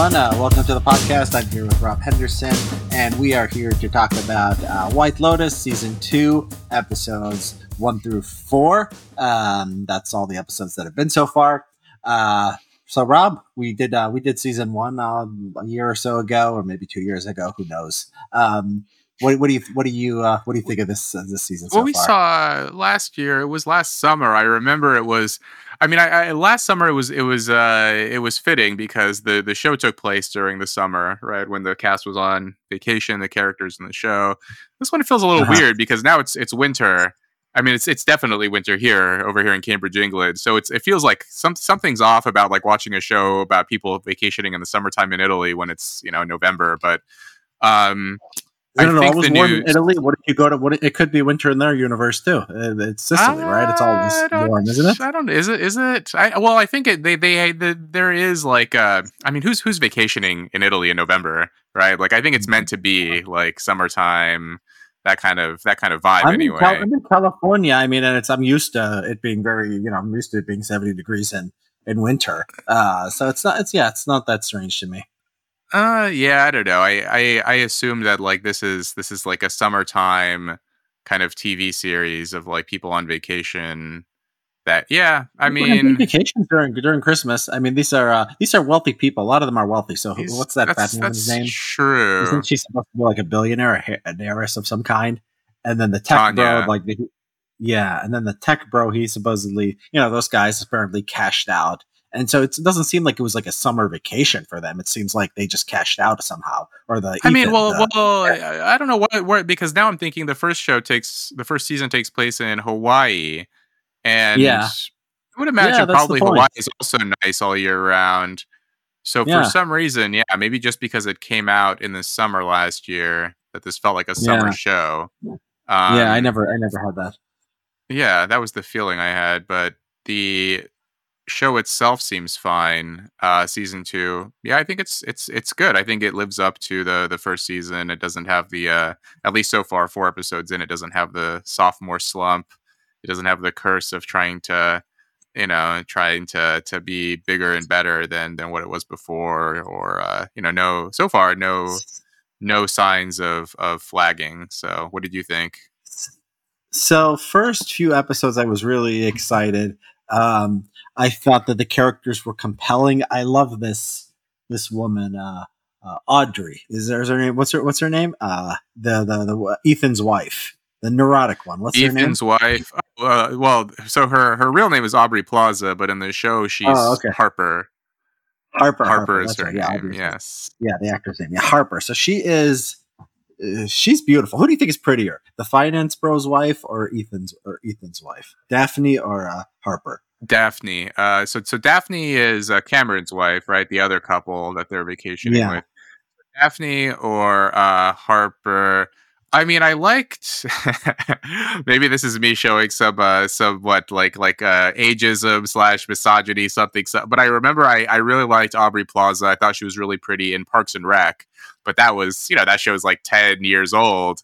everyone. Uh, welcome to the podcast. I'm here with Rob Henderson, and we are here to talk about uh, White Lotus Season 2, episodes 1 through 4. Um, that's all the episodes that have been so far. Uh, so, Rob, we did uh, we did Season 1 uh, a year or so ago, or maybe two years ago. Who knows? Um, what, what, do you what do you uh, what do you think of this uh, this season? Well, we far? saw last year. It was last summer. I remember it was. I mean, I, I last summer it was it was uh, it was fitting because the the show took place during the summer, right when the cast was on vacation, the characters in the show. This one feels a little Uh-huh. weird because now it's it's winter. I mean, it's it's definitely winter here over here in Cambridge, England. So it's it feels like some something's off about like watching a show about people vacationing in the summertime in Italy when it's you know November. But um, I don't know. I think was the warm in Italy. What if you go to? What it could be winter in their universe too. Uh, It's Sicily, right? It's always warm, isn't it? I don't. Is it? Is it? I, well, I think it, they they the, there is like. Uh, I mean, who's who's vacationing in Italy in November, right? Like, I think it's meant to be like summertime, that kind of that kind of vibe. I'm, anyway, in Cal- I'm in California. I mean, and it's I'm used to it being very, you know, I'm used to it being 70 degrees in in winter. Uh, so it's not. It's yeah, it's not that strange to me. Uh, yeah, I don't know. I, I I assume that like this is this is like a summertime kind of TV series of like people on vacation. That yeah, I mean, vacations during during Christmas. I mean, these are uh, these are wealthy people. A lot of them are wealthy. So who- what's that that's, fat woman's name? True. Isn't she supposed to be like a billionaire, a, an heiress of some kind? And then the tech bro, like the, yeah, and then the tech bro, he supposedly, you know, those guys apparently cashed out. And so it's, it doesn't seem like it was like a summer vacation for them. It seems like they just cashed out somehow. Or the I mean, well, the- well, I I don't know what, what because now I'm thinking the first show takes the first season takes place in Hawaii, and Yeah. I would imagine Yeah, probably. Hawaii is also nice all year round. So Yeah. for some reason, yeah, maybe just because it came out in the summer last year, that this felt like a summer Yeah. show. yeah, I Um, never, I never had that. yeah, that was the feeling I had, but the show itself seems fine. Uh season 2. Yeah, I think it's it's it's good. I think it lives up to the the first season. It doesn't have the uh at least so far 4 episodes in it doesn't have the sophomore slump. It doesn't have the curse of trying to you know, trying to to be bigger and better than than what it was before or uh you know, no so far no no signs of of flagging. So, what did you think? So first few episodes, I was really excited. Um, I thought that the characters were compelling. I love this this woman, uh, uh, Audrey. Is there is her name? What's her What's her name? Uh, the the the Ethan's wife, the neurotic one. What's her name? Ethan's wife. Uh, well, so her her real name is Aubrey Plaza, but in the show she's Oh, okay. Harper. Harper. Harper, is her right. Yeah, name. Audrey's- Yes. yeah, the actor's name. Yeah, Harper. So she is. Uh, she's beautiful. Who do you think is prettier, the finance bro's wife or Ethan's or Ethan's wife, Daphne or uh, Harper? Daphne. Uh, so so Daphne is uh, Cameron's wife, right? The other couple that they're vacationing Yeah. with. Daphne or uh, Harper. I mean, I liked. maybe this is me showing some uh, somewhat like like uh, ageism slash misogyny something. So, but I remember I I really liked Aubrey Plaza. I thought she was really pretty in Parks and Rec. But that was you know that show show's like ten years old.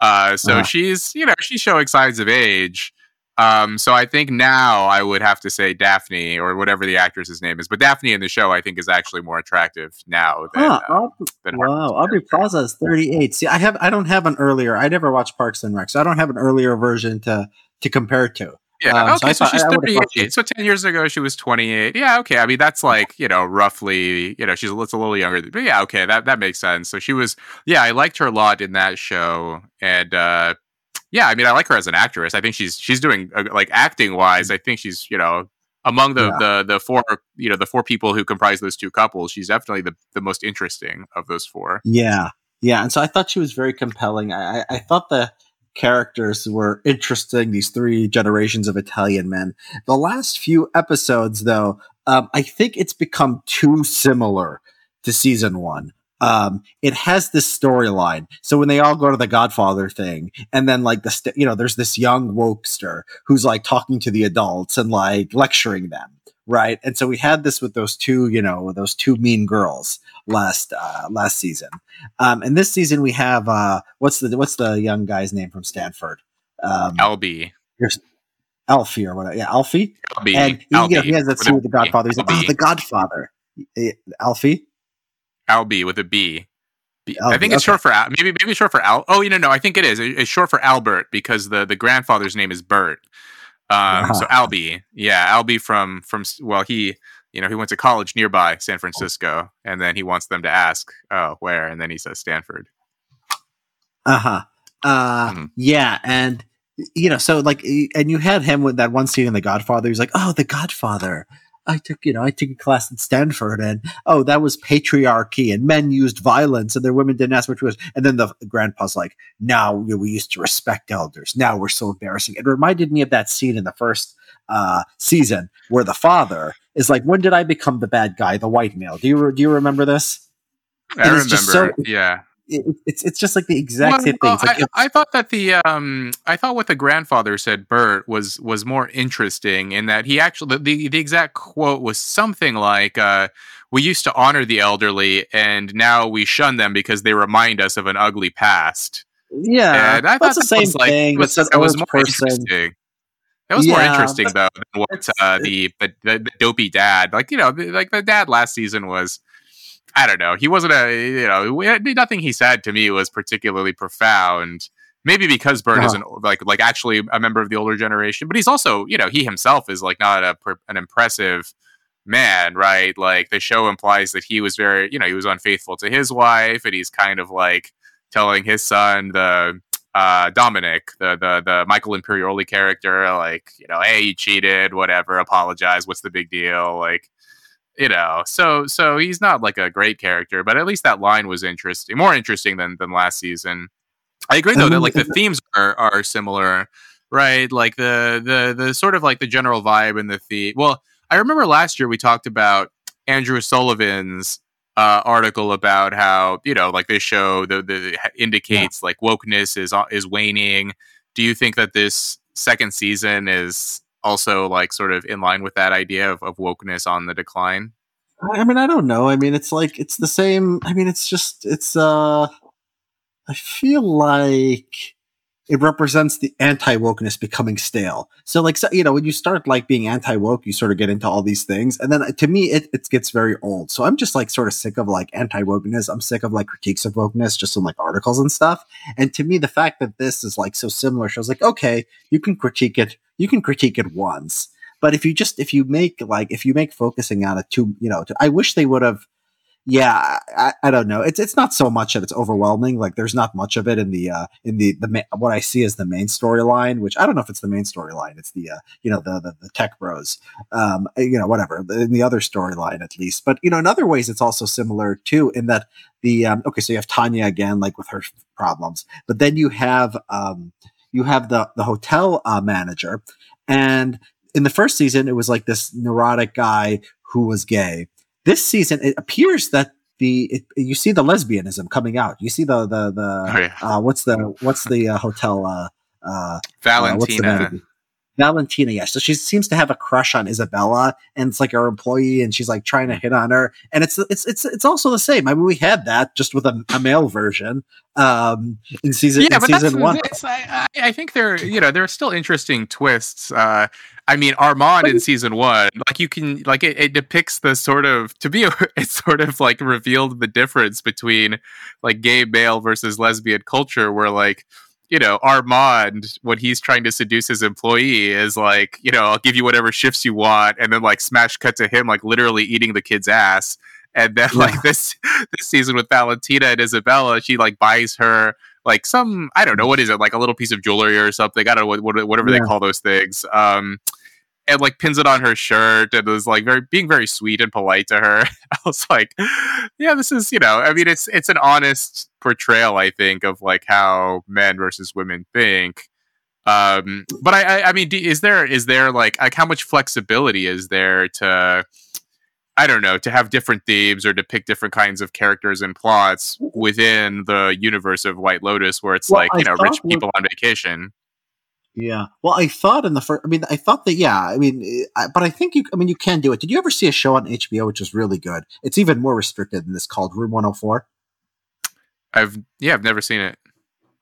Uh, so Uh-huh. she's you know she's showing signs of age. Um, so I think now I would have to say Daphne or whatever the actress's name is, but Daphne in the show I think is actually more attractive now than, Huh, uh, than wow, Aubrey. Plaza is 38. See, I have I don't have an earlier. I never watched Parks and Rec, so I don't have an earlier version to to compare to. Yeah. Um, so okay. I So, she's I 38. she- So 10 years ago, she was 28. Yeah. Okay. I mean, that's like, you know, roughly, you know, she's a, it's a little younger. But yeah. Okay. That, that makes sense. So she was, yeah, I liked her a lot in that show. And, uh, yeah, I mean, I like her as an actress. I think she's, she's doing uh, like acting wise. I think she's, you know, among the, Yeah. the, the four, you know, the four people who comprise those two couples, she's definitely the, the most interesting of those four. Yeah, yeah, and so I thought she was very compelling. I, I, I thought the characters were interesting. These three generations of Italian men. The last few episodes, though, um, I think it's become too similar to season one. Um, it has this storyline. So when they all go to the Godfather thing, and then like the st- you know, there's this young wokester who's like talking to the adults and like lecturing them, right? And so we had this with those two, you know, those two mean girls last uh, last season. Um, and this season we have uh, what's the what's the young guy's name from Stanford? Um, Albie. Alfie or whatever. Yeah, Alfie. Albie. And he, Albie. he has that scene with the Godfather. He's like, oh, the Godfather. Eh, Alfie. Albie with a B. B. I think it's okay. short for Al- maybe maybe short for Al. Oh, you know, no, I think it is. It's short for Albert because the the grandfather's name is Bert. Um, uh-huh. so Albie, yeah, Albie from from well, he you know he went to college nearby San Francisco, and then he wants them to ask, oh, where, and then he says Stanford. Uh-huh. Uh mm-hmm. Yeah, and you know, so like, and you had him with that one scene in The Godfather. He's like, "Oh, The Godfather." I took, you know, I took a class at Stanford, and oh, that was patriarchy, and men used violence, and their women didn't ask which was. And then the grandpa's like, "Now we used to respect elders. Now we're so embarrassing." It reminded me of that scene in the first uh, season where the father is like, "When did I become the bad guy, the white male?" Do you do you remember this? I remember. So, yeah it, it's it's just like the exact well, same things. Like I, I, thought that the um I thought what the grandfather said Bert was was more interesting in that he actually the the exact quote was something like uh we used to honor the elderly and now we shun them because they remind us of an ugly past. Yeah, and I thought the same like, thing. Was, it was more person. interesting. It was yeah, more interesting though than what uh, the, the, the dopey dad like you know like the dad last season was I don't know. He wasn't a you know nothing he said to me was particularly profound. Maybe because Bert uh-huh. isn't like like actually a member of the older generation, but he's also you know he himself is like not a an impressive man, right? Like the show implies that he was very you know he was unfaithful to his wife, and he's kind of like telling his son the uh, Dominic, the the the Michael Imperioli character, like you know, hey, you cheated, whatever, apologize, what's the big deal, like you know so so he's not like a great character but at least that line was interesting more interesting than than last season. I agree though that like the themes are are similar right? Like the the the sort of like the general vibe and the theme well i remember last year we talked about andrew sullivan's uh, article about how you know like this show the, the indicates yeah. like wokeness is uh, is waning. Do you think that this second season is also like sort of in line with that idea of, of wokeness on the decline? I mean, I don't know. I mean, it's like it's the same. I mean, it's just it's. uh I feel like it represents the anti wokeness becoming stale. So, like, so, you know, when you start like being anti woke, you sort of get into all these things, and then uh, to me, it, it gets very old. So I'm just like sort of sick of like anti wokeness. I'm sick of like critiques of wokeness, just in like articles and stuff. And to me, the fact that this is like so similar shows like, okay, you can critique it, you can critique it once, but if you just if you make like if you make focusing on it too, you know, I wish they would have yeah, I, I, don't know. It's it's not so much that it's overwhelming. Like there's not much of it in the uh, in the the ma- what I see as the main storyline, which I don't know if it's the main storyline. It's the uh, you know the, the, the tech bros, um, you know whatever in the other storyline at least. But you know in other ways it's also similar too in that the um, okay so you have Tanya again like with her problems, but then you have um, you have the the hotel uh, manager, and in the first season it was like this neurotic guy who was gay this season, it appears that the it, you see the lesbianism coming out. You see the the the oh, yeah. uh, what's the what's the uh, hotel uh, uh, Valentina. Valentina, yes. So she seems to have a crush on Isabella, and it's like her employee, and she's like trying to hit on her. And it's it's it's it's also the same. I mean, we had that just with a, a male version um, in season yeah, in but season one. I, I, think there you know there are still interesting twists. Uh, I mean, Armand but in season one, like you can like it, it depicts the sort of to be a, it's sort of like revealed the difference between like gay male versus lesbian culture, where like you know, Armand, when he's trying to seduce his employee, is like, you know, I'll give you whatever shifts you want, and then like smash cut to him like literally eating the kid's ass. And then yeah. like this this season with Valentina and Isabella, she like buys her like some I don't know what is it like a little piece of jewelry or something. I don't know what, whatever yeah. they call those things. Um, and like pins it on her shirt and was like very being very sweet and polite to her. I was like, yeah, this is you know, I mean, it's it's an honest portrayal, I think, of like how men versus women think. Um, but I, I, I mean, is there is there like like how much flexibility is there to I don't know, to have different themes or to pick different kinds of characters and plots within the universe of White Lotus, where it's well, like, you know, rich people on vacation. Yeah. Well, I thought in the first, I mean, I thought that, yeah, I mean, I, but I think you, I mean, you can do it. Did you ever see a show on HBO which is really good? It's even more restricted than this called Room 104. I've, yeah, I've never seen it.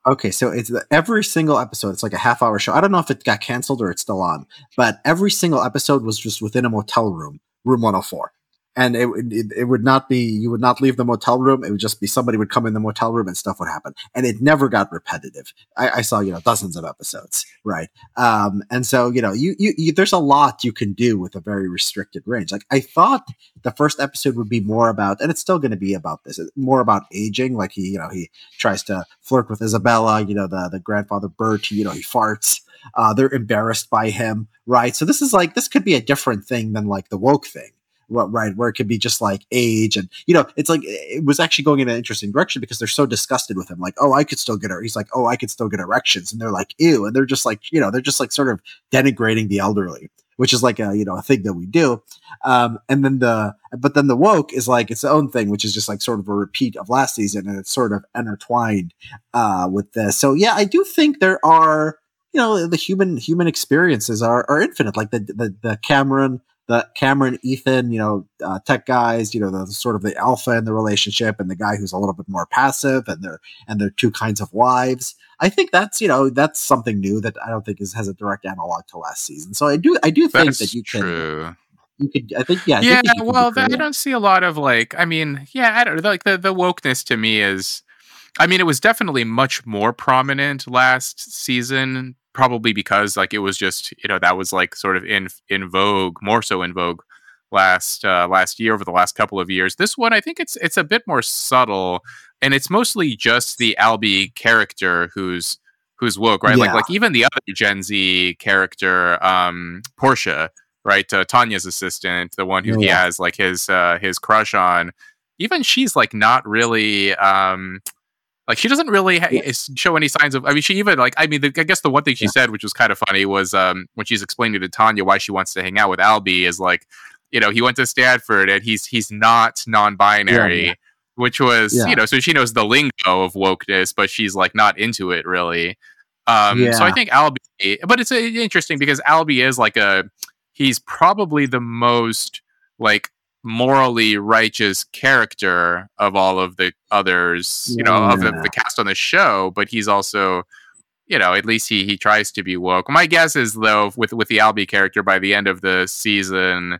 Okay, so it's every single episode. It's like a half hour show. I don't know if it got canceled or it's still on, but every single episode was just within a motel room, room 104 and it, it, it would not be you would not leave the motel room. It would just be somebody would come in the motel room and stuff would happen. And it never got repetitive. I, I saw you know dozens of episodes right? Um, and so you know you, you, you there's a lot you can do with a very restricted range. Like i thought the first episode would be more about and it's still going to be about this more about aging. Like he you know he tries to flirt with isabella you know the the grandfather bert you know he farts. Uh, they're embarrassed by him right? So this is like this could be a different thing than like the woke thing right where it could be just like age and you know it's like it was actually going in an interesting direction because they're so disgusted with him like oh i could still get her he's like oh i could still get erections and they're like ew and they're just like you know they're just like sort of denigrating the elderly which is like a you know a thing that we do um and then the but then the woke is like its own thing which is just like sort of a repeat of last season and it's sort of intertwined uh with this. So yeah i do think there are you know the human human experiences are, are infinite like the, the the cameron the Cameron, Ethan, you know, uh, tech guys, you know, the sort of the alpha in the relationship and the guy who's a little bit more passive and their and their two kinds of wives. I think that's you know that's something new that I don't think is has a direct analog to last season. So I do I do think That's that you can true. you could I think yeah I Yeah, think that you can well, I don't see a lot of like. I mean, yeah, I don't like the the wokeness to me is. I mean, it was definitely much more prominent last season, probably because like it was just you know that was like sort of in in vogue, more so in vogue last uh, last year over the last couple of years. This one, I think it's it's a bit more subtle, and it's mostly just the Albie character who's who's woke, right? Like Yeah. like even the other Gen Z character, um, Portia, right? Uh, Tanya's assistant, the one who Oh, he yeah. has like his uh, his crush on. Even she's like not really. Um, like she doesn't really ha- Yeah. show any signs of. I mean, she even like. I mean, the, I guess the one thing she Yeah. said, which was kind of funny, was um, when she's explaining to Tanya why she wants to hang out with Albie, is like, you know, he went to Stanford and he's he's not non-binary, Yeah, which was you know, so she knows the lingo of wokeness, but she's like not into it really. Um, so I think Albie, but it's uh, interesting because Albie is like a, he's probably the most like morally righteous character of all of the others, you know, of the, the cast on the show, but he's also, you know, at least he he tries to be woke. My guess is though, with with the Albie character, by the end of the season,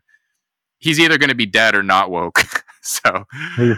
he's either going to be dead or not woke. so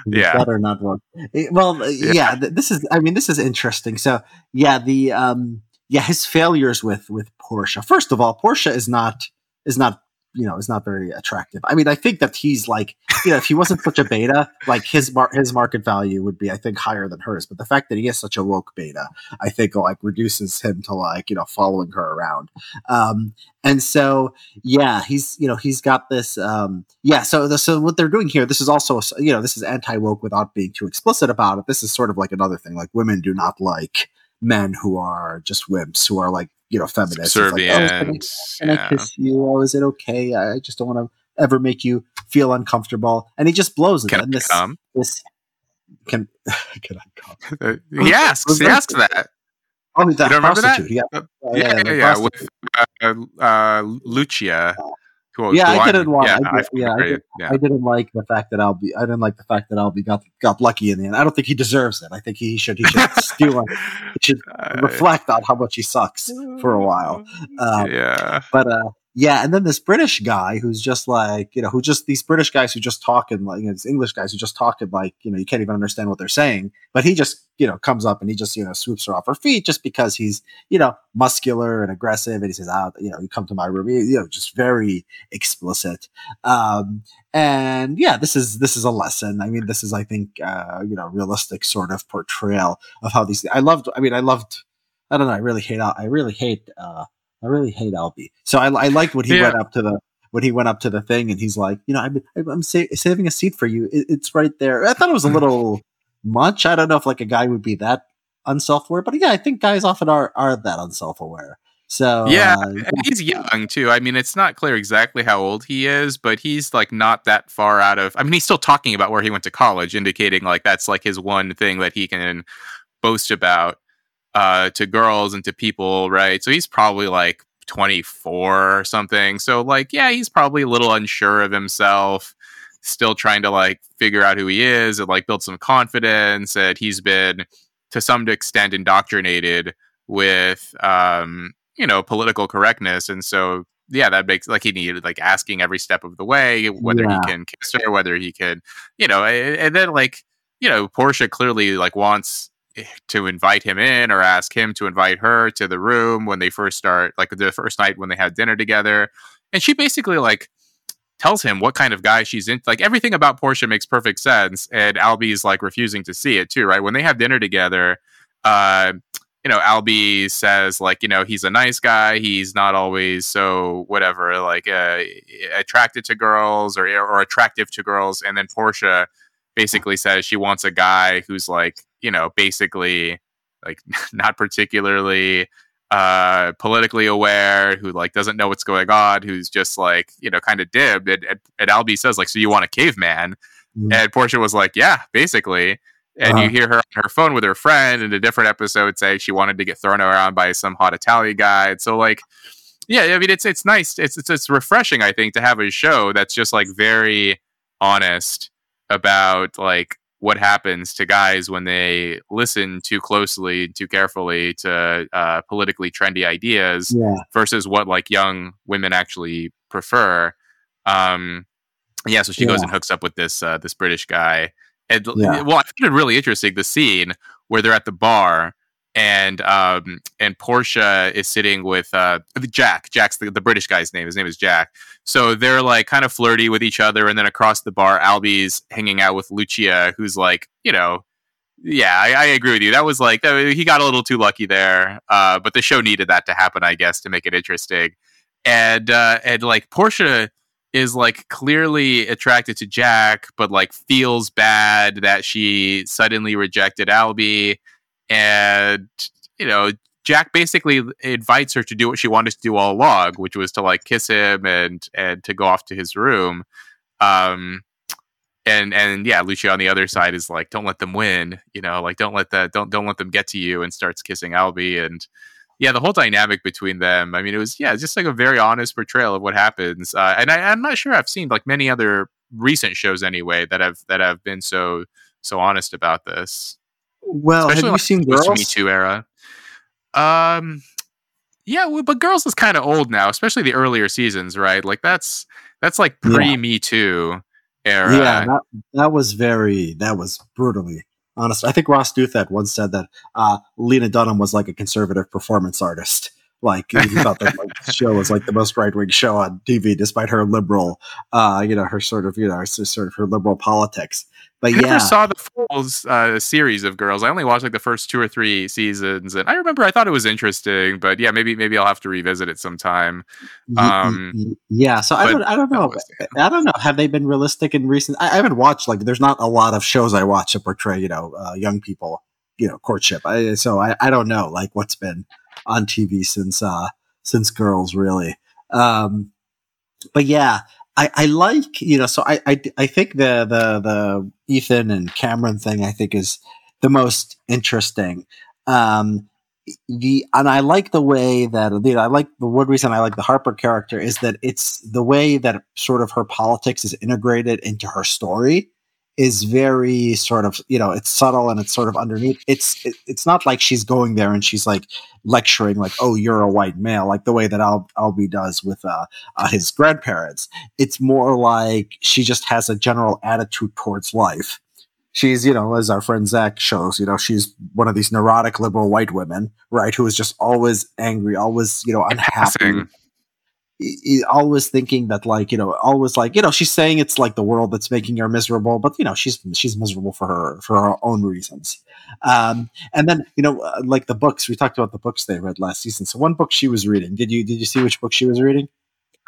Yeah. better not work. Eh, Well, uh, Yeah. yeah. th- this is. I mean, this is interesting. So, yeah, the um, yeah, his failures with with Portia. First of all, Portia is not is not you know is not very attractive. I mean, I think that he's like you know if he wasn't such a beta, like his mar- his market value would be I think higher than hers. But the fact that he is such a woke beta, I think like reduces him to like you know following her around. Um, and so yeah he's you know he's got this um yeah so the, so what they're doing here this is also you know this is anti-woke without being too explicit about it this is sort of like another thing like women do not like men who are just wimps who are like you know feminists It's like, oh, can I- subservient. can I yeah. kiss you? Oh, is it okay? I just don't want to ever make you feel uncomfortable. And he just blows it. Can and I this, come? this can can I come? Uh, he asks. He asks that. Oh, the You don't remember that? prostitute. Yeah, Uh, Oh, yeah, yeah, the yeah, with uh, uh, Lucia. Who, Yeah, I didn't want- Yeah, I did, yeah, I, did, yeah. I didn't like the fact that Albie. I didn't like the fact that Albie got got lucky in the end. I don't think he deserves it. I think he should he should steal. He should Uh, reflect on how much he sucks for a while. Um, yeah. But uh, yeah, and then this British guy who's just like you know who just these British guys who just talk in like you know, these English guys who just talk in like you know you can't even understand what they're saying. But he just you know comes up and he just you know swoops her off her feet just because he's you know muscular and aggressive and he says ah you know you come to my room you know just very explicit. Um, and yeah, this is this is a lesson. I mean, this is I think uh, you know realistic sort of portrayal of how these. I loved. I mean, I loved. I don't know. I really hate. I really hate. Uh, I really hate Albie. So I, I liked when he Yeah. went up to the when he went up to the thing and he's like, you know, I'm I'm sa- saving a seat for you. It, it's right there. I thought it was a little much. I don't know if like a guy would be that unself aware, but yeah, I think guys often are are that unself aware. So Yeah, uh, and he's young too. I mean, it's not clear exactly how old he is, but he's like not that far out of. I mean, he's still talking about where he went to college, indicating like that's like his one thing that he can boast about uh, to girls and to people, right? So he's probably like 24 or something. So like, yeah, he's probably a little unsure of himself, still trying to like figure out who he is and like build some confidence. And he's been to some extent indoctrinated with um you know political correctness and so yeah, that makes like he needed like asking every step of the way whether Yeah. he can kiss her, whether he can, you know, and, and then like you know, Portia clearly like wants to invite him in or ask him to invite her to the room when they first start, like the first night when they have dinner together, and she basically like tells him what kind of guy she's in. Like everything about Portia makes perfect sense, and Albie's like refusing to see it too, right? When they have dinner together, uh, you know, Albie says like, you know, he's a nice guy. He's not always so whatever, like uh, attracted to girls or or attractive to girls. And then Portia basically says she wants a guy who's like, you know, basically like not particularly uh politically aware who like doesn't know what's going on who's just like you know kind of dibbed and, and, and albie says like so you want a caveman Mhm. and portia was like yeah basically and Uh-huh. you hear her on her phone with her friend in a different episode say she wanted to get thrown around by some hot italian guy and so like yeah i mean it's it's nice it's it's, it's refreshing i think to have a show that's just like very honest about like what happens to guys when they listen too closely too carefully to uh, politically trendy ideas yeah, versus what like young women actually prefer. Um, yeah, so she goes and hooks up with this uh, this British guy. And Yeah. well, I found it really interesting the scene where they're at the bar and um and Portia is sitting with uh Jack. Jack's the, the British guy's name. His name is Jack. So they're like kind of flirty with each other, and then across the bar, Albie's hanging out with Lucia, who's like, you know, yeah, I, I agree with you. That was like that, he got a little too lucky there, uh, but the show needed that to happen, I guess, to make it interesting. And uh, and like Portia is like clearly attracted to Jack, but like feels bad that she suddenly rejected Albie, and you know Jack basically invites her to do what she wanted to do all along, which was to like kiss him and and to go off to his room. Um, and and yeah, Lucia on the other side is like, don't let them win, you know, like don't let that don't don't let them get to you, and starts kissing Albie and. Yeah, the whole dynamic between them. I mean, it was yeah, just like a very honest portrayal of what happens. Uh, and I, I'm not sure I've seen like many other recent shows anyway that have that have been so so honest about this Well, have you seen Girls? Me Too era. Um, yeah, well, but Girls is kind of old now, especially the earlier seasons, right? Like that's that's like Yeah. pre Me Too era. Yeah, that, that was very that was brutally honest. I think Ross Douthat once said that uh, Lena Dunham was like a conservative performance artist. Like he thought that like, the show was like the most right wing show on TV, despite her liberal, uh, you know, her sort of you know, her, sort of her liberal politics. But I never saw the full uh, series of Girls. I only watched like the first two or three seasons, and I remember I thought it was interesting. But yeah, maybe maybe I'll have to revisit it sometime. um, yeah. So I don't, I don't know. was- I don't know. Have they been realistic in recent? I, I haven't watched like. There's not a lot of shows I watch that portray you know uh, young people you know courtship. I, so I, I don't know like what's been on TV since uh since Girls really. Um, but yeah, I, I like you know. So I, I I think the the the Ethan and Cameron thing I think is the most interesting. Um, the and I like the way that you know I like the one reason I like the Harper character is that it's the way that sort of her politics is integrated into her story is very sort of you know it's subtle and it's sort of underneath. It's it, it's not like she's going there and she's like lecturing like oh you're a white male like the way that Al- Albie does with uh, uh, his grandparents. It's more like she just has a general attitude towards life. She's you know as our friend zach shows you know she's one of these neurotic liberal white women right who is just always angry always you know unhappy. Passing. y- y- always thinking that like you know always like you know she's saying it's like the world that's making her miserable but you know she's she's miserable for her for her own reasons um and then you know uh, like the books we talked about the books they read last season so one book she was reading did you did you see which book she was reading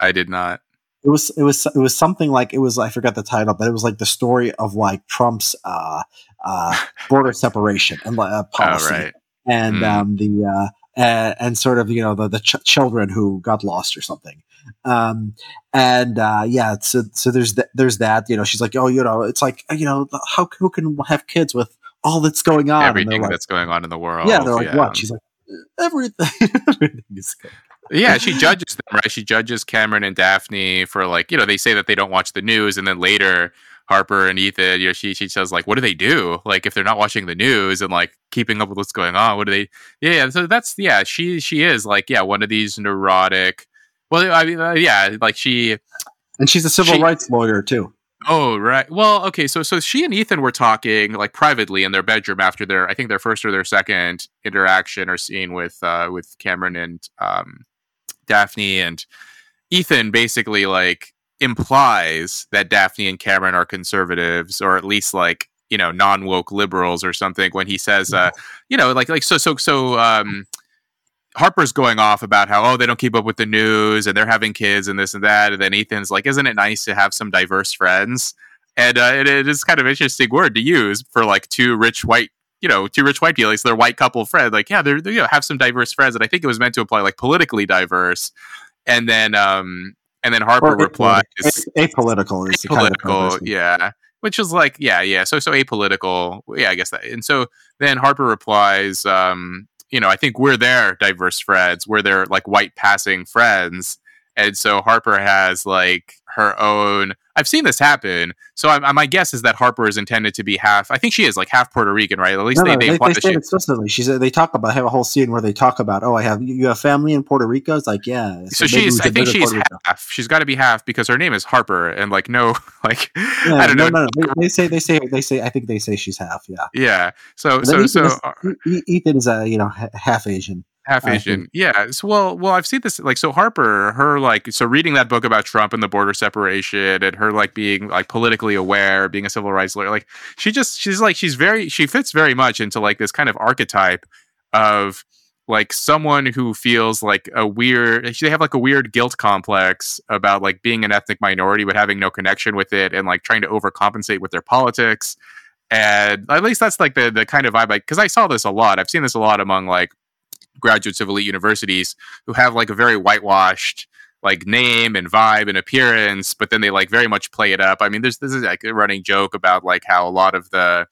I did not. it was it was it was something like it was I forgot the title, but it was like the story of like Trump's uh, uh, border separation and uh, policy, Oh, right. and Mm. um, the uh, and, and sort of you know the the ch- children who got lost or something. Um, and uh, yeah, so so there's th- there's that you know she's like oh you know it's like you know how who can have kids with all that's going on Everything like, that's going on in the world. yeah they're like what she's like everything everything is good. yeah, she judges them, right? She judges Cameron and Daphne for like, you know, they say that they don't watch the news, and then later Harper and Ethan, you know, she she says like, what do they do? Like if they're not watching the news and like keeping up with what's going on, what do they? Yeah, yeah. So that's yeah, she she is like yeah, one of these neurotic, Well, I mean, uh, yeah, like she, and she's a civil she, rights lawyer too. Oh right. Well, okay. So so she and Ethan were talking like privately in their bedroom after their I think their first or their second interaction or scene with uh with Cameron and um Daphne and Ethan basically like implies that Daphne and Cameron are conservatives or at least like you know non woke liberals or something when he says uh you know like like so so so um Harper's going off about how oh they don't keep up with the news and they're having kids and this and that and then Ethan's like isn't it nice to have some diverse friends? And uh, it, it is kind of interesting word to use for like two rich white you know two rich white people like they're white couple friends like yeah they're, they you know have some diverse friends and I think it was meant to imply like politically diverse. And then um and then Harper replies apolitical is apolitical yeah which is like yeah yeah so so apolitical yeah I guess that and so then Harper replies um you know, I think we're their diverse friends. We're their like white passing friends. And so Harper has like her own. I've seen this happen. So I, my guess is that Harper is intended to be half. I think she is like half Puerto Rican, right? At least no, they, no, they, they, say explicitly. She's they talk about have a whole scene where they talk about oh I have you have family in Puerto Rico. It's like yeah. So, so she's I think she's half. She's got to be half because her name is Harper and like no like yeah, I don't no, know. No, no. They, they, say they say they say I think they say she's half. Yeah. Yeah. So so Ethan so is, uh, Ethan's a you know half Asian half Asian. Yeah. So, well, well, I've seen this. Like, so Harper, her like, so reading that book about Trump and the border separation, and her like being like politically aware, being a civil rights lawyer. Like, she just she's like she's very she fits very much into like this kind of archetype of like someone who feels like a weird they have like a weird guilt complex about like being an ethnic minority but having no connection with it and like trying to overcompensate with their politics and at least that's like the the kind of vibe like because i saw this a lot i've seen this a lot among like graduates of elite universities who have like a very whitewashed like name and vibe and appearance, but then they like very much play it up. I mean, there's this is like a running joke about like how a lot of the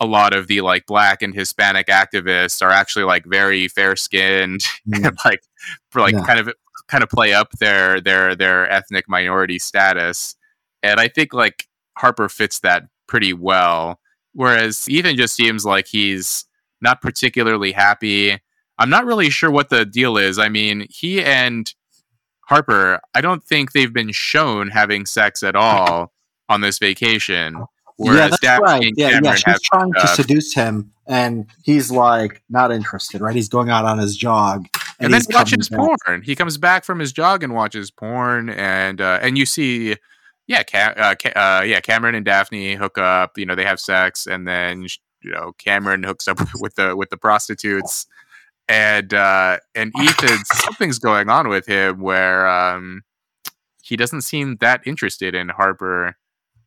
a lot of the like black and Hispanic activists are actually like very fair skinned mm. and like for like yeah. kind of kind of play up their their their ethnic minority status. And I think like Harper fits that pretty well. Whereas Ethan just seems like he's not particularly happy I'm not really sure what the deal is. I mean, he and Harper, I don't think they've been shown having sex at all on this vacation. yeah, that's Daphne right. Yeah, yeah. She's trying stuff. to seduce him, and he's like not interested. Right? He's going out on his jog, and, and then watches porn. He comes back from his jog and watches porn, and uh, and you see, yeah, Cam- uh, uh, yeah, Cameron and Daphne hook up. You know, they have sex, and then you know Cameron hooks up with the with the prostitutes and uh, and Ethan, something's going on with him where um, he doesn't seem that interested in Harper.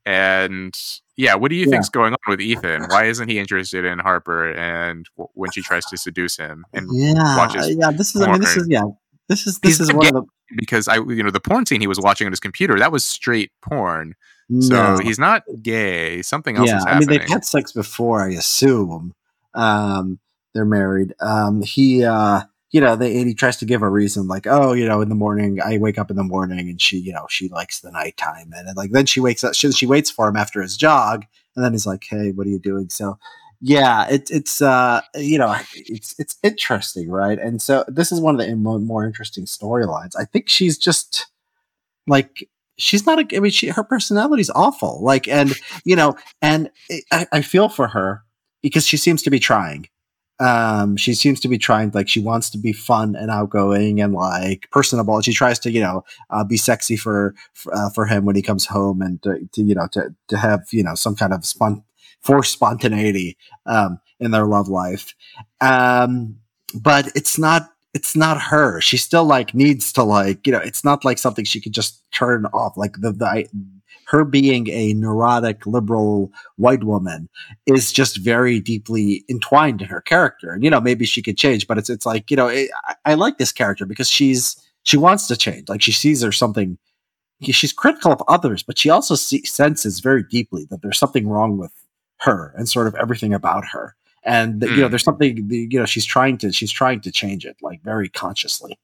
And yeah, what do you yeah. think's going on with Ethan? Why isn't he interested in Harper? And w- when she tries to seduce him and yeah, watches, yeah, this is I mean, this is yeah, this is this He's is one of the because I you know the porn scene he was watching on his computer that was straight porn. No. So he's not gay. Something else yeah, I mean, they've had sex before, I assume. Um, they're married. Um, he, uh, you know, they, he tries to give a reason like, oh, you know, in the morning, I wake up in the morning and she, you know, she likes the nighttime. And, and like, then she wakes up, she, she waits for him after his jog. And then he's like, hey, what are you doing? So, yeah, it, it's, uh, you know, it's, it's interesting. Right. And so this is one of the more interesting storylines. I think she's just like, she's not a, I mean, she, her personality's awful. Like, and, you know, and I, I feel for her because she seems to be trying um she seems to be trying like she wants to be fun and outgoing and like personable. She tries to you know uh, be sexy for uh, for him when he comes home and to, to, you know to to have you know some kind of spon- forced spontaneity um in their love life. Um but it's not it's not her. She still like needs to like you know it's not like something she could just turn off. Like the the her being a neurotic liberal white woman is just very deeply entwined in her character. And you know, maybe she could change, but it's it's like you know, it, I, I, like this character because she's she wants to change. Like she sees there's something. She's critical of others, but she also see, senses very deeply that there's something wrong with her and sort of everything about her. And you know, hmm. there's something you know she's trying to she's trying to change it like very consciously.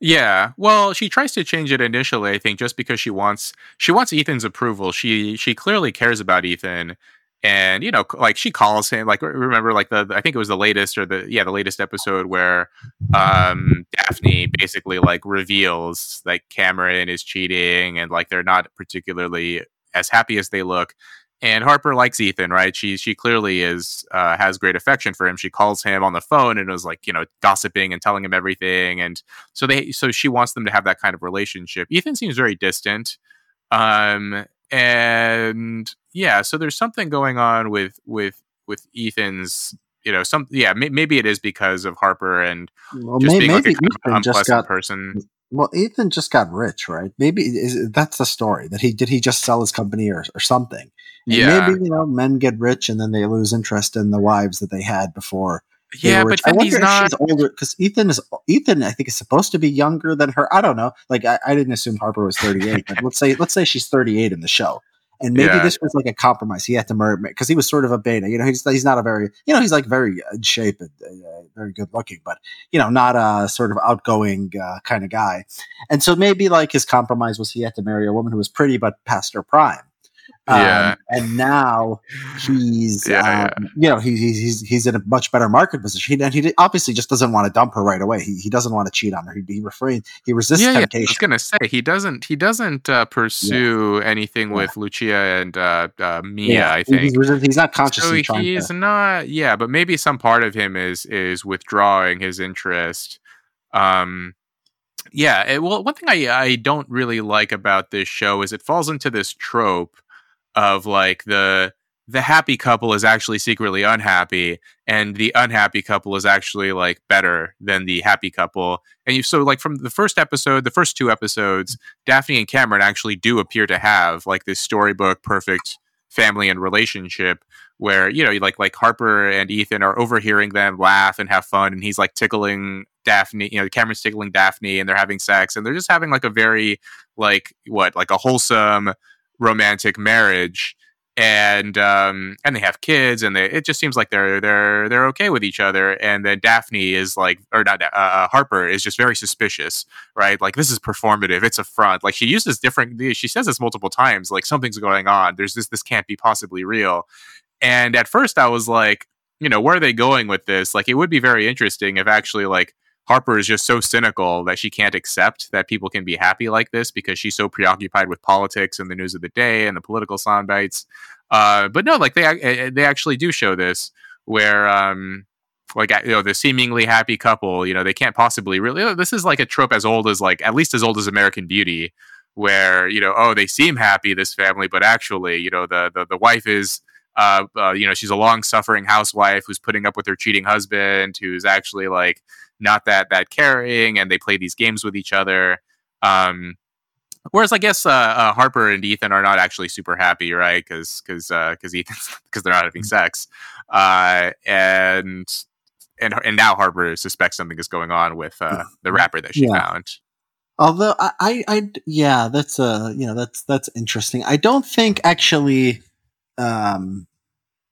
Yeah. Well, she tries to change it initially, I think, just because she wants she wants Ethan's approval. She she clearly cares about Ethan and you know like she calls him like remember like the i think it was the latest or the yeah the latest episode where um daphne basically like reveals like cameron is cheating and like they're not particularly as happy as they look and harper likes ethan right? She she clearly is uh, has great affection for him. She calls him on the phone and was like you know gossiping and telling him everything. And so they so she wants them to have that kind of relationship. Ethan seems very distant. Um and yeah, so there's something going on with with with Ethan's you know some yeah may, maybe it is because of Harper and well, just may, being maybe like a Ethan just got, person. Well, Ethan just got rich, right? Maybe is, that's the story that he did. He just sell his company or, or something. And yeah. Maybe you know men get rich and then they lose interest in the wives that they had before. Yeah, but I wonder if not... she's older because Ethan is Ethan. I think is supposed to be younger than her. I don't know. Like I, I didn't assume Harper was thirty eight, but let's say let's say she's thirty eight in the show. And maybe yeah. this was like a compromise. He had to murder because he was sort of a beta. You know, he's he's not a very you know he's like very in shape and uh, very good looking, but you know not a sort of outgoing uh, kind of guy. And so maybe like his compromise was he had to marry a woman who was pretty but past her prime. Yeah. Um, and now he's, yeah, um, yeah. you know, he's, he's, he's in a much better market position. He, and he obviously just doesn't want to dump her right away. He, he doesn't want to cheat on her. He, he refrain, he resists yeah, temptation. I was going to say, he doesn't, he doesn't uh, pursue anything with Lucia and uh, uh, Mia, I think. He's, he's not consciously so he's to... not, yeah, but maybe some part of him is, is withdrawing his interest. Um, yeah, it, well, one thing I, I don't really like about this show is it falls into this trope of like the the happy couple is actually secretly unhappy and the unhappy couple is actually like better than the happy couple. And you so like from the first episode the first two episodes daphne and cameron actually do appear to have like this storybook perfect family and relationship where you know like like harper and ethan are overhearing them laugh and have fun and he's like tickling daphne you know cameron's tickling daphne and they're having sex and they're just having like a very like what like a wholesome romantic marriage and um and they have kids and they it just seems like they're they're they're okay with each other and then daphne is like or not uh, uh, harper is just very suspicious right? Like this is performative. It's a front like she uses different she says this multiple times like something's going on. There's this this can't be possibly real. And at first i was like you know where are they going with this? Like it would be very interesting if actually like Harper is just so cynical that she can't accept that people can be happy like this because she's so preoccupied with politics and the news of the day and the political sound bites. Uh, but no, like they eh, eh, they actually do show this where um, like you know the seemingly happy couple, you know, they can't possibly really. This is like a trope as old as like at least as old as American Beauty, where you know oh they seem happy this family, but actually you know the the, the wife is. Uh, uh, you know, she's a long suffering housewife who's putting up with her cheating husband, who's actually like, not that that caring, and they play these games with each other. Um, whereas I guess uh, uh, Harper and Ethan are not actually super happy, right? Because because because Ethan because they're not having mm. sex, uh, and and and now Harper suspects something is going on with uh, the wrapper that she yeah. found. Although I, I, I, yeah, that's uh, you know, that's that's interesting. I don't think actually, um,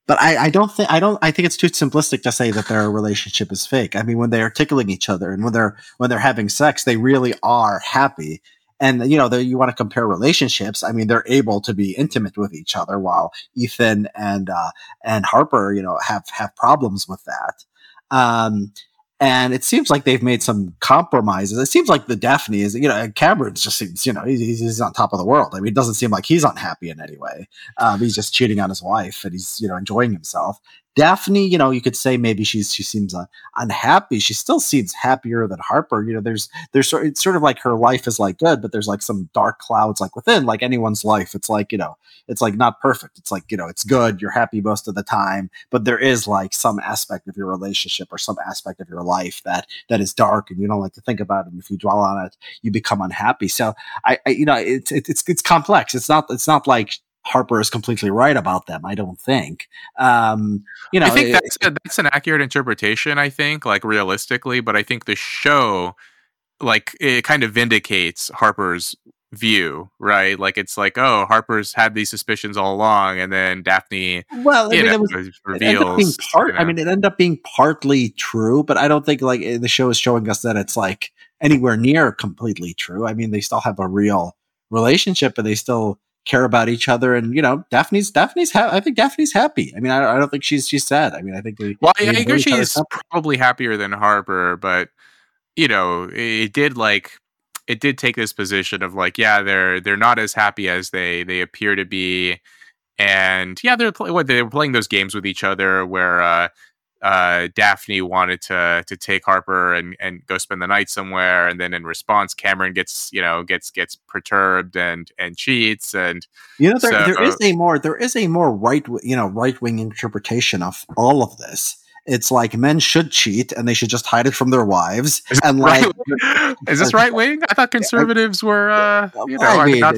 but I, I don't think I don't I think it's too simplistic to say that their relationship is fake. I mean, when they are tickling each other and when they're when they're having sex, they really are happy. And you know, you want to compare relationships. I mean, they're able to be intimate with each other, while Ethan and uh, and Harper, you know, have have problems with that. Um, and it seems like they've made some compromises. It seems like the Daphne is, you know, Cameron just seems, you know, he's, he's on top of the world. I mean, it doesn't seem like he's unhappy in any way. Um, he's just cheating on his wife and he's, you know, enjoying himself. Daphne, you know, you could say maybe she's she seems unhappy. She still seems happier than Harper. You know, there's there's sort it's sort of like her life is like good, but there's like some dark clouds like within, like anyone's life. It's like you know, it's like not perfect. It's like you know, it's good. You're happy most of the time, but there is like some aspect of your relationship or some aspect of your life that that is dark, and you don't like to think about it. And if you dwell on it, you become unhappy. So I, I you know, it's it's it's complex. It's not it's not like Harper is completely right about them. I don't think. Um, you know, I think that's a, that's an accurate interpretation. I think, like realistically, but I think the show, like, it kind of vindicates Harper's view, right? Like it's like, oh, Harper's had these suspicions all along, and then Daphne, well, I mean, know, it was reveals. part, you know. I mean, it ended up being partly true, but I don't think like eh, the show is showing us that it's like anywhere near completely true. I mean, they still have a real relationship, and they still care about each other, and you know, Daphne's Daphne's. Ha- I think Daphne's happy. I mean, I, I don't think she's she's sad. I mean, I think we. Well, I, I agree. She's probably happier than Harper, but you know, it did like it did take this position of like, yeah, they're they're not as happy as they they appear to be, and yeah, they're play- what, they're playing those games with each other where uh, uh, Daphne wanted to to take Harper and and go spend the night somewhere, and then in response, Cameron gets you know gets gets perturbed and and cheats, and you know there, so, there is a more there is a more right you know right wing interpretation of all of this it's like men should cheat and they should just hide it from their wives. and like, right, is this right wing? I thought conservatives were, uh, you know, I mean, not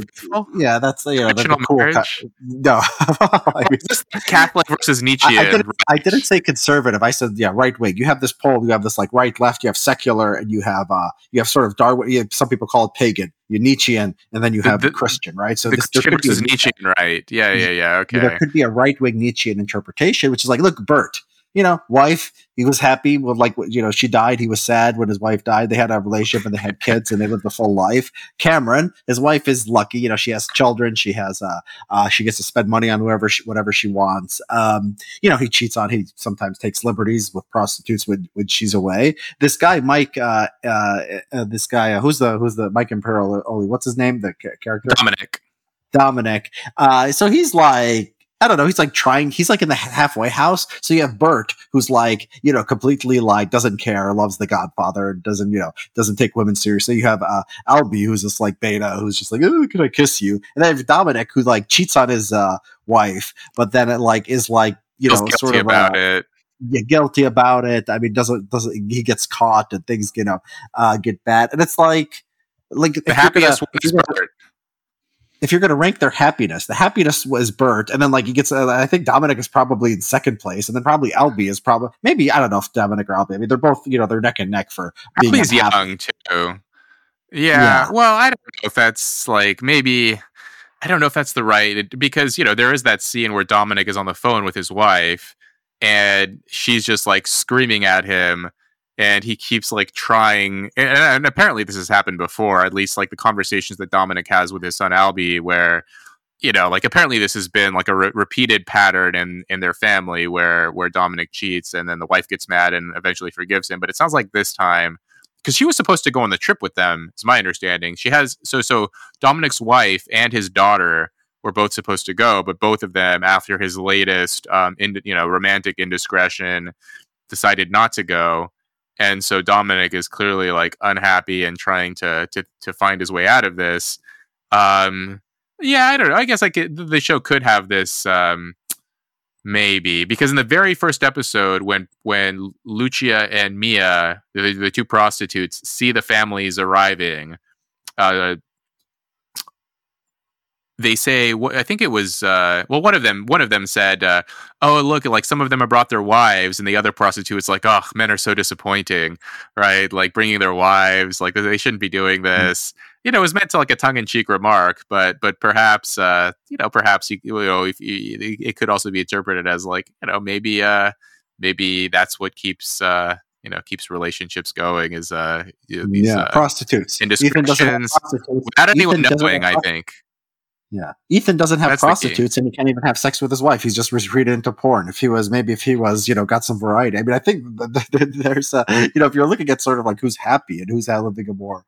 yeah, that's you know, the, cool. no, I mean, this Catholic versus Nietzsche. I, I, didn't, I, didn't, say conservative. I said yeah, right wing. You have this pole. You have this like right left. You have secular, and you have uh, you have sort of Darwin. Have, some people call it pagan. You Nietzschean, and then you have the, the Christian, right? So the this, Christian versus Nietzschean, right? Yeah, yeah, yeah. Okay. There could be a right wing Nietzschean interpretation, which is like, look, Bert you know, wife. He was happy with like you know she died. He was sad when his wife died. They had a relationship and they had kids and they lived a full life. Cameron, his wife is lucky. You know, she has children. She has uh, uh she gets to spend money on whoever she, whatever she wants. Um, you know, he cheats on. He sometimes takes liberties with prostitutes when when she's away. This guy Mike, uh, uh, uh this guy uh, who's the who's the Mike Imperioli? What's his name? The character Dominic. Dominic. Uh, so he's like I don't know. He's like trying. He's like in the halfway house. So you have Bert, who's like, you know, completely like doesn't care, loves The Godfather, doesn't you know, doesn't take women seriously. You have uh, Albie, who's just like beta, who's just like, oh, can I kiss you? And then Dominic, who like cheats on his uh, wife, but then it like is like, you know, sort of about uh, it. Yeah, guilty about it. I mean, doesn't doesn't he gets caught and things, you know, uh, get bad, and it's like, like the happiest gonna, if you're going to rank their happiness, the happiness was Bert, and then like he gets. Uh, I think Dominic is probably in second place, and then probably Albie is probably maybe I don't know if Dominic or Albie. I mean, they're both you know they're neck and neck for being Albie's young too. Yeah, yeah, Well, I don't know if that's like maybe. I don't know if that's the right because you know there is that scene where Dominic is on the phone with his wife, and she's just like screaming at him and he keeps like trying and, and, apparently this has happened before at least like the conversations that dominic has with his son albie where you know like apparently this has been like a re- repeated pattern in in their family where where dominic cheats and then the wife gets mad and eventually forgives him but it sounds like this time because she was supposed to go on the trip with them it's my understanding. She has so so dominic's wife and his daughter were both supposed to go but both of them after his latest um in, you know romantic indiscretion decided not to go and so Dominic is clearly like unhappy and trying to to to find his way out of this. Um, yeah, I don't know. I guess like the show could have this um, maybe because in the very first episode when when Lucia and Mia, the, the two prostitutes, see the families arriving, uh, they say I think it was uh, well one of them one of them said uh, oh look like some of them have brought their wives and the other prostitute was like oh men are so disappointing right? Like bringing their wives like they shouldn't be doing hmm. this. Mm-hmm. you know it was meant to like a tongue-in-cheek remark but but perhaps uh, you know perhaps you, you know if you, it could also be interpreted as like you know maybe uh maybe that's what keeps uh you know keeps relationships going is uh these, yeah uh, prostitutes. Indiscretions. without anyone knowing i think yeah, Ethan doesn't have That's prostitutes, and he can't even have sex with his wife. He's just retreated into porn. If he was, maybe if he was, you know, got some variety. I mean, I think there's, a, you know, if you're looking at sort of like who's happy and who's living a more,